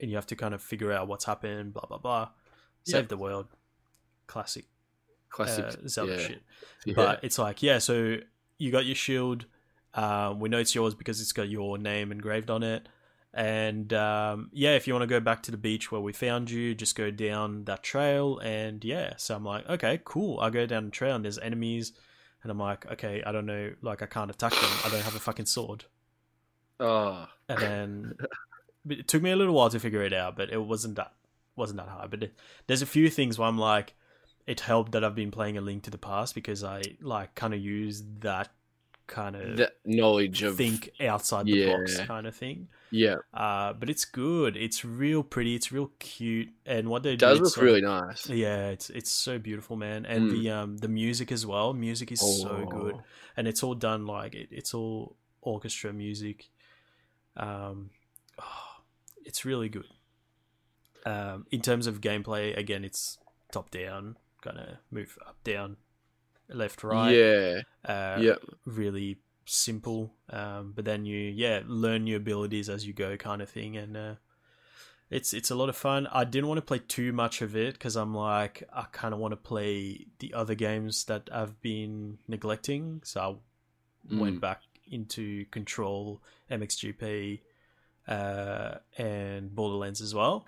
and you have to kind of figure out what's happened, blah blah blah, save Yeah. the world, classic Classic. uh, Zelda yeah. shit. Yeah. But it's like, yeah, so you got your shield. Um, we know it's yours because it's got your name engraved on it. And um, yeah, if you want to go back to the beach where we found you, just go down that trail. And yeah, so I'm like, okay, cool. I go down the trail and there's enemies. And I'm like, okay, I don't know, like I can't attack them. I don't have a fucking sword. Oh, and then it took me a little while to figure it out, but it wasn't that wasn't that hard. But it, there's a few things where I'm like, it helped that I've been playing a Link to the Past because I like kind of use that kind of the knowledge of think outside the box kind of thing. yeah, Uh, but it's good. It's real pretty. It's real cute, and what they it does do, look it's like- really nice. Yeah, it's it's so beautiful, man, and Mm. the um the music as well. Music is so good, Oh. and it's all done like it, it's all orchestra music. Um, oh, it's really good. Um, in terms of gameplay, again, it's top down, kind of move up, down, left, right. Yeah, Uh, yeah, really simple. Um, but then you, yeah, learn your abilities as you go, kind of thing, and uh, it's it's a lot of fun. I didn't want to play too much of it because I'm like, I kind of want to play the other games that I've been neglecting. So I went Mm. back into Control, MXGP, uh, and Borderlands as well.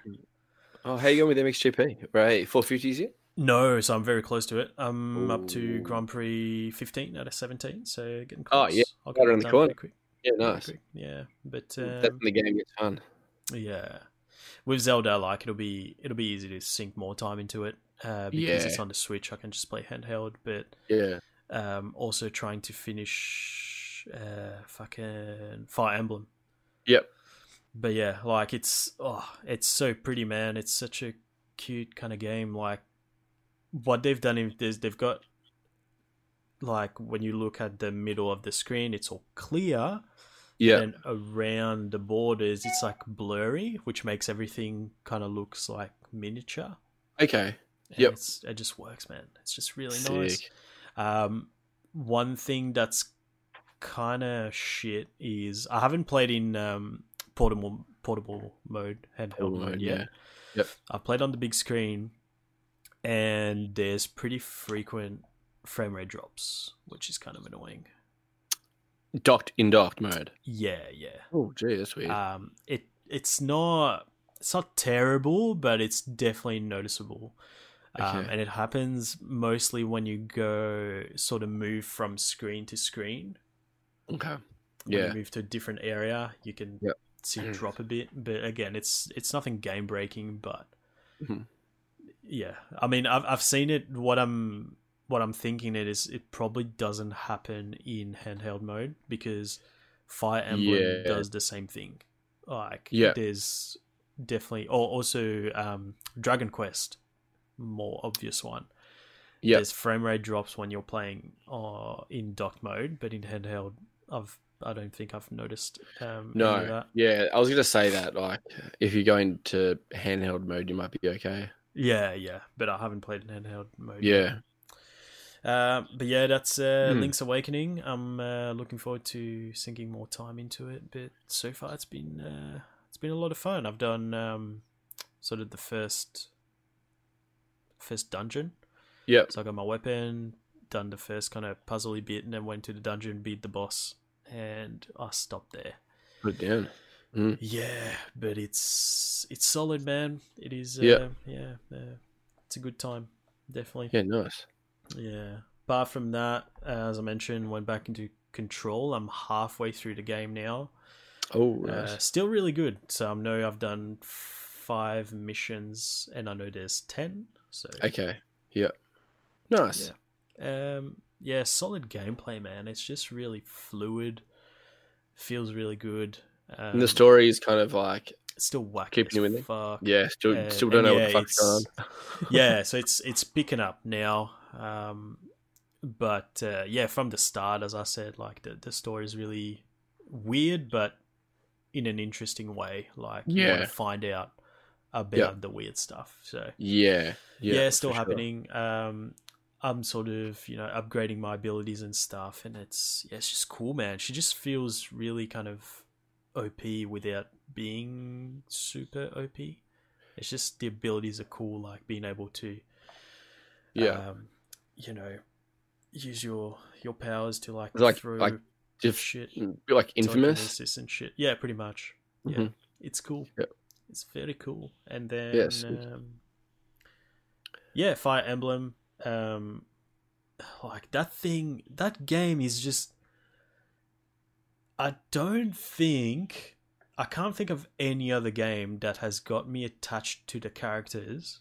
Oh, how you going with MXGP? Right, four fifties yet? No, so I'm very close to it. I'm up to Grand Prix 15 out of 17, so getting Oh, yeah, I'll get it around the corner. quick. Yeah, nice. quick. Yeah, but That's um, when the game gets fun. yeah, with Zelda, like it'll be it'll be easy to sink more time into it uh, because Yeah. it's on the Switch. I can just play handheld, but Yeah, um, also trying to finish uh, fucking Fire Emblem. yep. But yeah, like it's oh, it's so pretty, man. It's such a cute kind of game. Like what they've done is they've got like when you look at the middle of the screen, it's all clear, Yeah, and around the borders, it's like blurry, which makes everything kind of looks like miniature. okay. And Yep. it just works, man. It's just really nice. Sick. Um, one thing that's kind of shit is I haven't played in um, portable portable mode, handheld mode mode, yet. yeah. Yep. I played on the big screen, and there's pretty frequent frame rate drops, which is kind of annoying. Docked in docked mode. Yeah, yeah. Oh, gee, that's weird. Um, it it's not it's not terrible, but it's definitely noticeable. Um, Okay. and it happens mostly when you go sort of move from screen to screen. okay. when Yeah. you move to a different area, you can Yep. see it drop a bit. But again, it's it's nothing game breaking. But Mhm. Yeah, I mean, I've I've seen it. What I'm what I'm thinking it is it probably doesn't happen in handheld mode because Fire Emblem Yeah. does the same thing. Like Yeah. there's definitely or also um, Dragon Quest, more obvious one. Yeah. There's frame rate drops when you're playing uh, in docked mode, but in handheld, I've I don't think I've noticed um, No. Yeah, I was gonna say that. Like, if you go into handheld mode, you might be okay. Yeah, yeah, but I haven't played in handheld mode. Yeah. Uh, but yeah, that's uh, Hmm. Link's Awakening. I'm uh, looking forward to sinking more time into it. But so far, it's been uh, it's been a lot of fun. I've done um, sort of the first first dungeon. Yep. So I got my weapon, done the first kind of puzzly bit, and then went to the dungeon, beat the boss, and I stopped there. Put it down. Yeah, but it's it's solid, man. It is. Uh, Yeah. yeah, uh, it's a good time, definitely. Yeah, nice. Yeah. Apart from that, uh, as I mentioned, went back into Control. I'm halfway through the game now. Oh, nice. Uh, still really good. So I know I've done five missions, and I know there's ten. So okay. Yeah. Nice. yeah, um, yeah, solid gameplay, man. It's just really fluid. Feels really good. Um, And the story is kind of like, still wacky keeping you in there? fuck. yeah, still, still don't know yeah, what the fuck's going on. yeah, so it's it's picking up now. Um, but uh, yeah, from the start, as I said, like the the story is really weird, but in an interesting way. Like you want Yeah. to find out about Yeah. the weird stuff. So Yeah. yeah, Yeah. still for sure. happening. Um, I'm sort of you know upgrading my abilities and stuff, and it's yeah, it's just cool, man. She just feels really kind of OP without being super OP. It's just the abilities are cool, like being able to Yeah. um, you know, use your your powers to like Like- throw like Just shit, like infamous. and shit. Yeah, pretty much. Yeah, Mhm. it's cool. Yep. It's very cool. And then, Yeah, sweet. um, yeah, Fire Emblem. Um, like that thing, that game is just. I don't think I can't think of any other game that has got me attached to the characters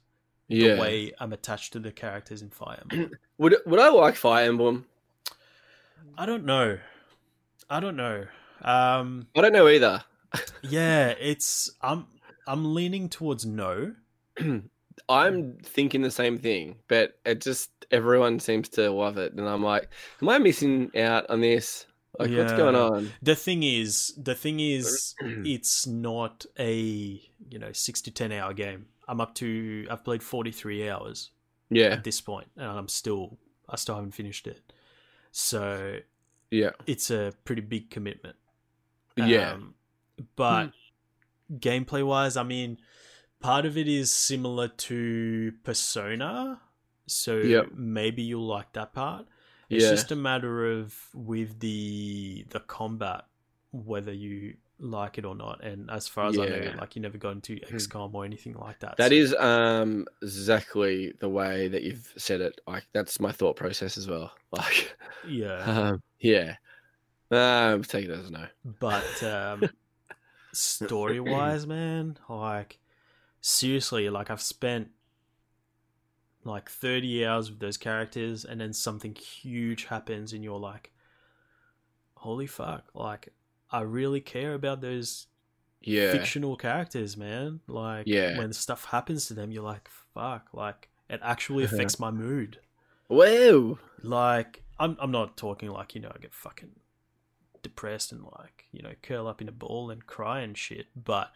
Yeah. the way I'm attached to the characters in Fire Emblem. Would would I like Fire Emblem? I don't know. I don't know. Um, I don't know either. yeah, it's I'm I'm leaning towards no. I'm thinking the same thing, but it just everyone seems to love it, and I'm like, am I missing out on this? Like, what's going Yeah. on? The thing is, the thing is, it's not a you know six to ten hour game. I'm up to I've played forty three hours Yeah, at this point, and I'm still I still haven't finished it. So yeah, it's a pretty big commitment. yeah, Um, but gameplay wise, I mean, part of it is similar to Persona, so Yep. maybe you'll like that part. It's yeah. just a matter of with the the combat whether you like it or not. And as far as I know, like you never got into XCOM or anything like that. That so- is um exactly the way that you've said it. Like that's my thought process as well. Like, yeah. um, yeah, um, take it as a no. but um, story wise, man, like seriously, like I've spent like thirty hours with those characters, and then something huge happens, and you're like, "Holy fuck!" Like I really care about those Yeah, fictional characters, man. Like Yeah. when stuff happens to them, you're like, "Fuck!" Like it actually Uh-huh. affects my mood. Whoa. Like I'm I'm not talking like, you know, I get fucking depressed and like, you know, curl up in a ball and cry and shit, but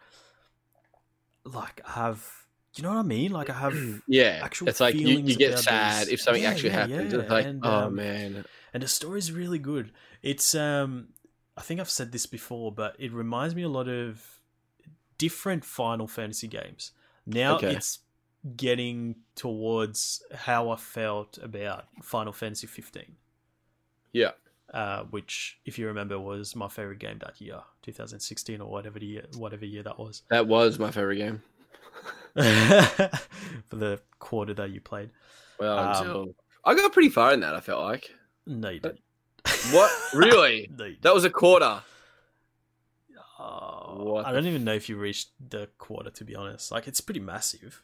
like I have you know what I mean? Like I have Yeah, actual it's like you, feelings you get sad if something Yeah, actually yeah, happens. yeah, It's like, and, oh um, man, and the story's really good. It's um I think I've said this before, but it reminds me a lot of different Final Fantasy games. Now Okay. it's getting towards how I felt about Final Fantasy 15. yeah, uh, which, if you remember, was my favorite game that year, 2016 or whatever the year, whatever year that was, that was my favorite game. for the quarter that you played. Well, Um, until I got pretty far in that, I felt like. No, you didn't. What really? No, That was a quarter. What I don't even know if you reached the quarter. To be honest, like it's pretty massive.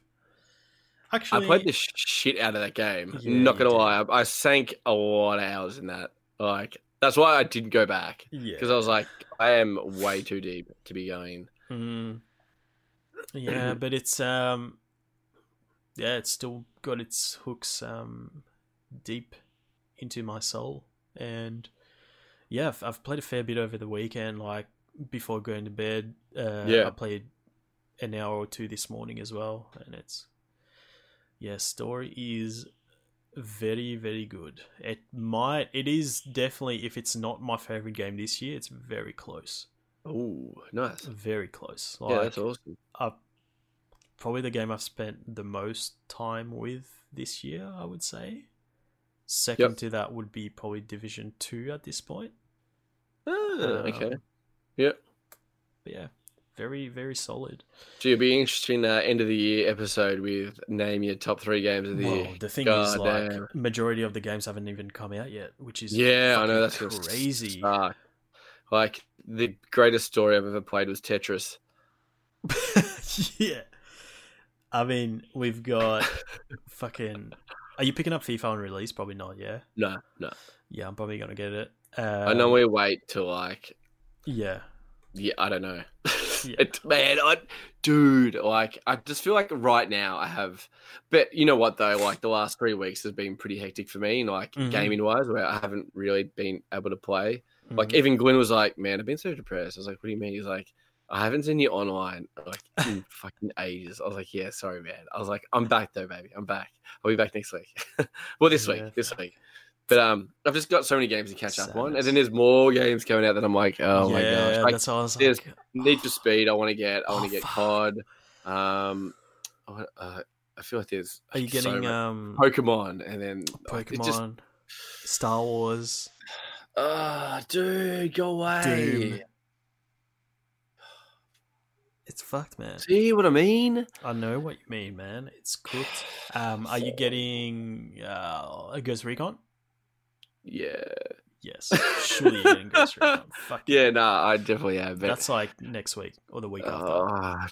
Actually, I played the shit out of that game. Yeah, Not gonna lie, I, I sank a lot of hours in that. Like that's why I didn't go back yeah, because I was like, I am way too deep to be going. Mm. Yeah, but it's um yeah, it's still got its hooks um deep into my soul and yeah, I've, I've played a fair bit over the weekend like before going to bed. Uh Yeah. I played an hour or two this morning as well and it's yeah, story is very very good. It might it is definitely if it's not my favorite game this year, it's very close. Oh, nice. Very close. yeah, that's awesome. uh, probably the game I've spent the most time with this year, I would say. Second Yep. to that would be probably Division 2 at this point. Ah, okay. Um, Yeah. But yeah, very, very solid. So you'll be interesting uh, end of the year episode with name your top three games of the Whoa, year. the thing God is, like, damn. majority of the games haven't even come out yet, which is Yeah, I know that's crazy. Like the greatest story I've ever played was Tetris. yeah. I mean, we've got fucking. Are you picking up FIFA on release? Probably not, yeah? No, no. Yeah, I'm probably going to get it. Um, I we wait till like Yeah. yeah, I don't know. Yeah. It- man, I, dude, like I just feel like right now I have, but you know what though, like the last three weeks has been pretty hectic for me, like Mhm. gaming wise, where I haven't really been able to play. Like Mhm. even Glenn was like, "Man, I've been so depressed." I was like, "What do you mean?" He's like, "I haven't seen you online like in fucking ages." I was like, "Yeah, sorry, man." I was like, "I'm back though, baby. I'm back. I'll be back next week. well, this Yeah, week, this week." But um, I've just got so many games to catch up on, and then there's more games coming out that I'm like, "Oh my yeah, gosh!" Like, that's what I was there's like. Need for Speed, I want to get. I want Oh, to get fuck. COD. Um, I uh, I feel like there's. Are you so getting um Pokemon, and then Pokemon, just- Star Wars, Ah, dude, go away. Doom? It's fucked, man. See what I mean? I know what you mean, man. It's cooked. Um, are you getting uh, a Ghost Recon? Yeah. Yes, surely you're getting Ghost Recon. Fuck Yeah, no, I definitely have. But, That's like next week or the week after. oh,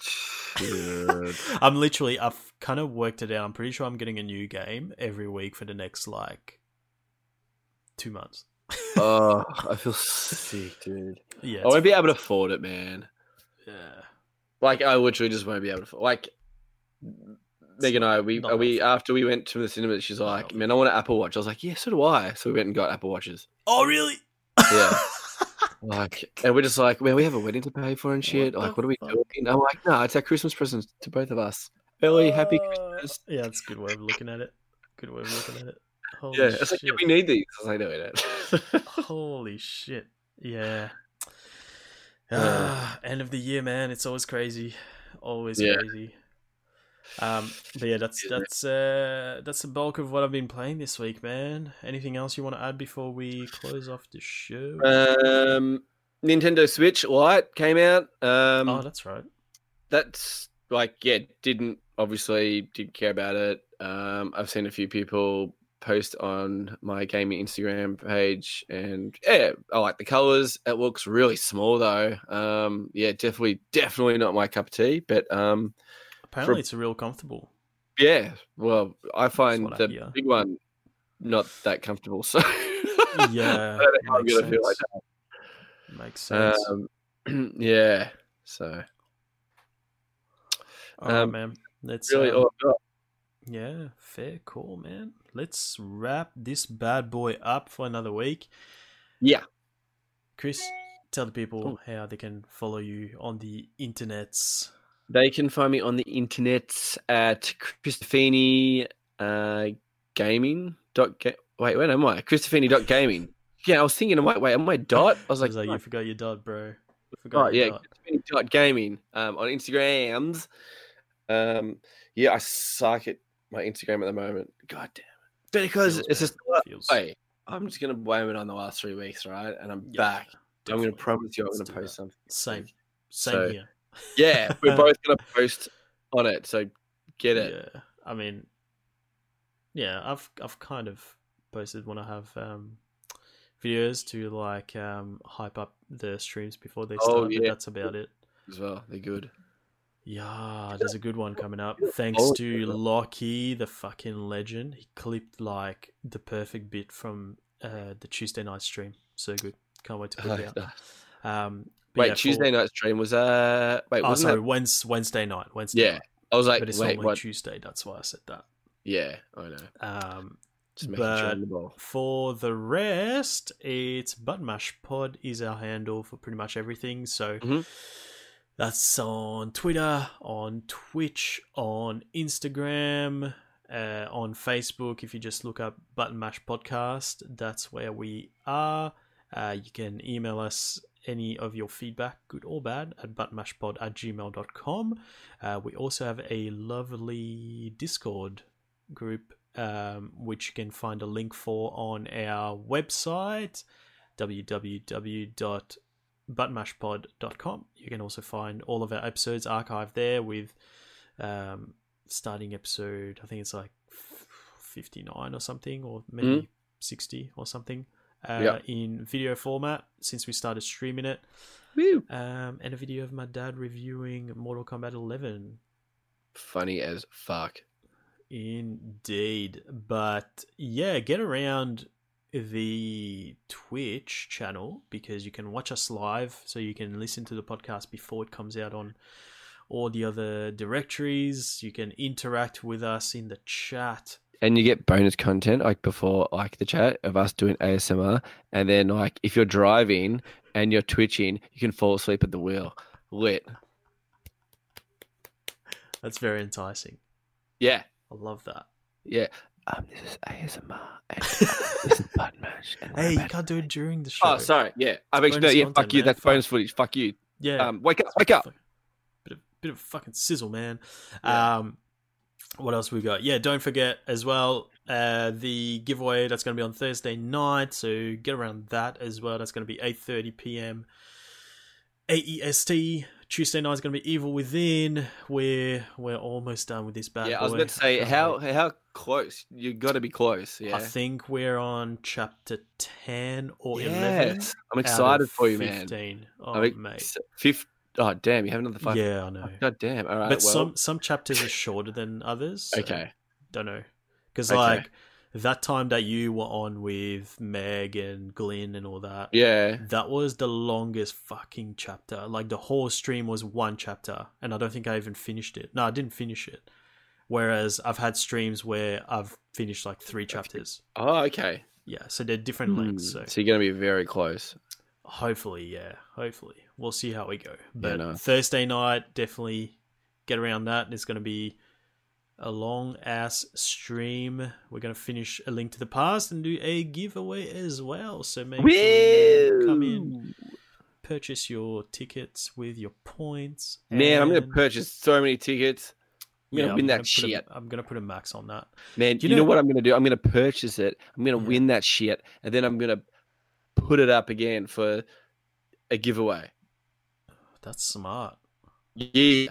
dude. I'm literally, I've kind of worked it out. I'm pretty sure I'm getting a new game every week for the next like two months. Oh, I feel sick, dude. Yeah, I won't be able to afford it, man. yeah. Like, I literally just won't be able to. afford Like, Meg and I, we are we enough. after we went to the cinema, she's like, "Man, I want an Apple Watch." I was like, "Yeah, so do I." So we went and got Apple Watches. Oh, really? Yeah. Like, and we're just like, "Man, we have a wedding to pay for and shit." What like, what are we fuck? doing? I'm like, "No, it's our Christmas present to both of us. Early happy Uh, Christmas." Yeah, that's a good way of looking at it. Good way of looking at it. Holy Yeah, it's like, yeah, we need these. I was like, no, we don't. Holy shit. Yeah. Uh. End of the year, man. It's always crazy. Always Yeah. crazy. Um, but yeah, that's that's uh that's the bulk of what I've been playing this week, man. Anything else you want to add before we close off the show? um, Nintendo Switch Lite came out. Um, oh, that's right. that's like yeah didn't obviously didn't care about it um i've seen a few people post on my gaming instagram page and yeah i like the colors it looks really small though um yeah definitely definitely not my cup of tea but um Apparently, it's real comfortable. yeah well i find what I the big one not that comfortable so Yeah, I don't know how I'm makes feel like sense. Makes sense. um yeah so All right, um, man. Let's really um, all. Yeah, fair call, man. Let's wrap this bad boy up for another week. yeah Chris, tell the people how they can follow you on the internets. They can find me on the internet at Christofini uh, Gaming. Dot ga- wait, where am I? Christofini gaming. Yeah, I was thinking, am I, wait, am I dot? I was I like, was like, oh, you forgot your dot, bro. You forgot oh, yeah, dot gaming um, on Instagrams. Um, yeah, I suck at my Instagram at the moment. God damn it. Because Feels it's bad. just, Feels- hey, I'm just going to blame it on the last three weeks, right? And I'm Yeah, back. I'm going to promise you I'm Let's going to post that. something. Same. Same So, here. Yeah, we're both going to post on it. So get it. Yeah. I mean, yeah, I've I've kind of posted when I have um, videos to like um, hype up the streams before they Oh, start, but yeah. that's about it. as well. They're good. Yeah, there's a good one coming up. Thanks to. Lockie, the fucking legend. He clipped like the perfect bit from uh, the Tuesday night stream. So good. Can't wait to put it out. Um, wait, yeah, for- Tuesday night stream was uh wait, Oh, sorry, that? Wednesday night. Wednesday Yeah. night. I was like, But it's wait, normally what? Tuesday. That's why I said that. Yeah, I know. Um, but the for the rest, it's Button Mash Pod is our handle for pretty much everything. So Mhm. That's on Twitter, on Twitch, on Instagram, uh, on Facebook. If you just look up Button Mash Podcast, that's where we are. Uh, you can email us any of your feedback, good or bad, at buttonmashpod at gmail.com. Uh, we also have a lovely Discord group, um, which you can find a link for on our website, www.buttonmashpod.com. You can also find all of our episodes archived there with um, starting episode, I think it's like 59 or something, or maybe 60 or something. Uh, Yeah. In video format since we started streaming it, um, and a video of my dad reviewing Mortal Kombat 11. Funny as fuck. Indeed. But yeah, get around the Twitch channel because you can watch us live so you can listen to the podcast before it comes out on all the other directories. You can interact with us in the chat. And you get bonus content like before, like the chat of us doing ASMR. And then, like, if you're driving and you're twitching, you can fall asleep at the wheel. Lit. That's very enticing. Yeah. I love that. Yeah. Um, this is ASMR. And, this is button mash. And Hey, you can't do it during the show. Oh, sorry. Yeah. I'm actually, no, Bonus yeah, content, fuck you. man. That's Fuck. bonus footage. Fuck you. Yeah. Um, wake up. Wake up. Bit of, bit of fucking sizzle, man. Yeah. Um, what else we got? Yeah, don't forget as well uh, the giveaway that's going to be on Thursday night. So get around that as well. That's going to be eight thirty p.m. AEST Tuesday night is going to be Evil Within. We're we're almost done with this bad yeah, boy. I was about to say Can't how how close you got to be close. Yeah, I think we're on chapter ten or eleven. yes, I'm excited for you, man. Fifteen. Oh, I mean, mate. fifth. Oh damn, you have another five. Yeah, I know. Oh, God damn. All right. but well, some some chapters are shorter than others. so okay. don't know because Okay. like that time that you were on with Meg and Glenn and all that. Yeah. That was the longest fucking chapter. Like the whole stream was one chapter, and I don't think I even finished it. No, I didn't finish it. Whereas I've had streams where I've finished like three chapters. Oh, okay. Yeah, so they're different lengths. Hmm, So So you're gonna be very close. hopefully, yeah, hopefully we'll see how we go. But no. Thursday night, definitely get around that. It's going to be a long ass stream. We're going to finish a link to the past and do a giveaway as well. So make sure you come in, purchase your tickets with your points. Man, I'm gonna purchase so many tickets. I'm gonna Yeah, win gonna that put a- shit. I'm going to put a max on that. Man, Do you, you know, know- what I'm gonna do? I'm gonna purchase it. I'm gonna win that shit, and then I'm gonna put it up again for a giveaway. That's smart. Yeah,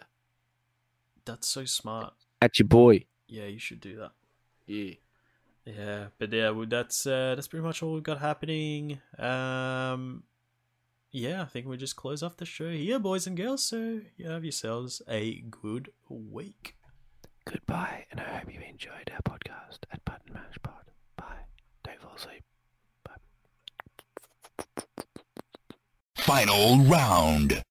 That's so smart. at your boy. Yeah, you should do that. Yeah. Yeah, but yeah, well, that's uh, that's pretty much all we've got happening. Um, yeah, I think we just close off the show here, boys and girls. So you have yourselves a good week. Goodbye, and I hope you enjoyed our podcast at Button Mash Pod. Bye. Don't fall asleep. Bye. Final round.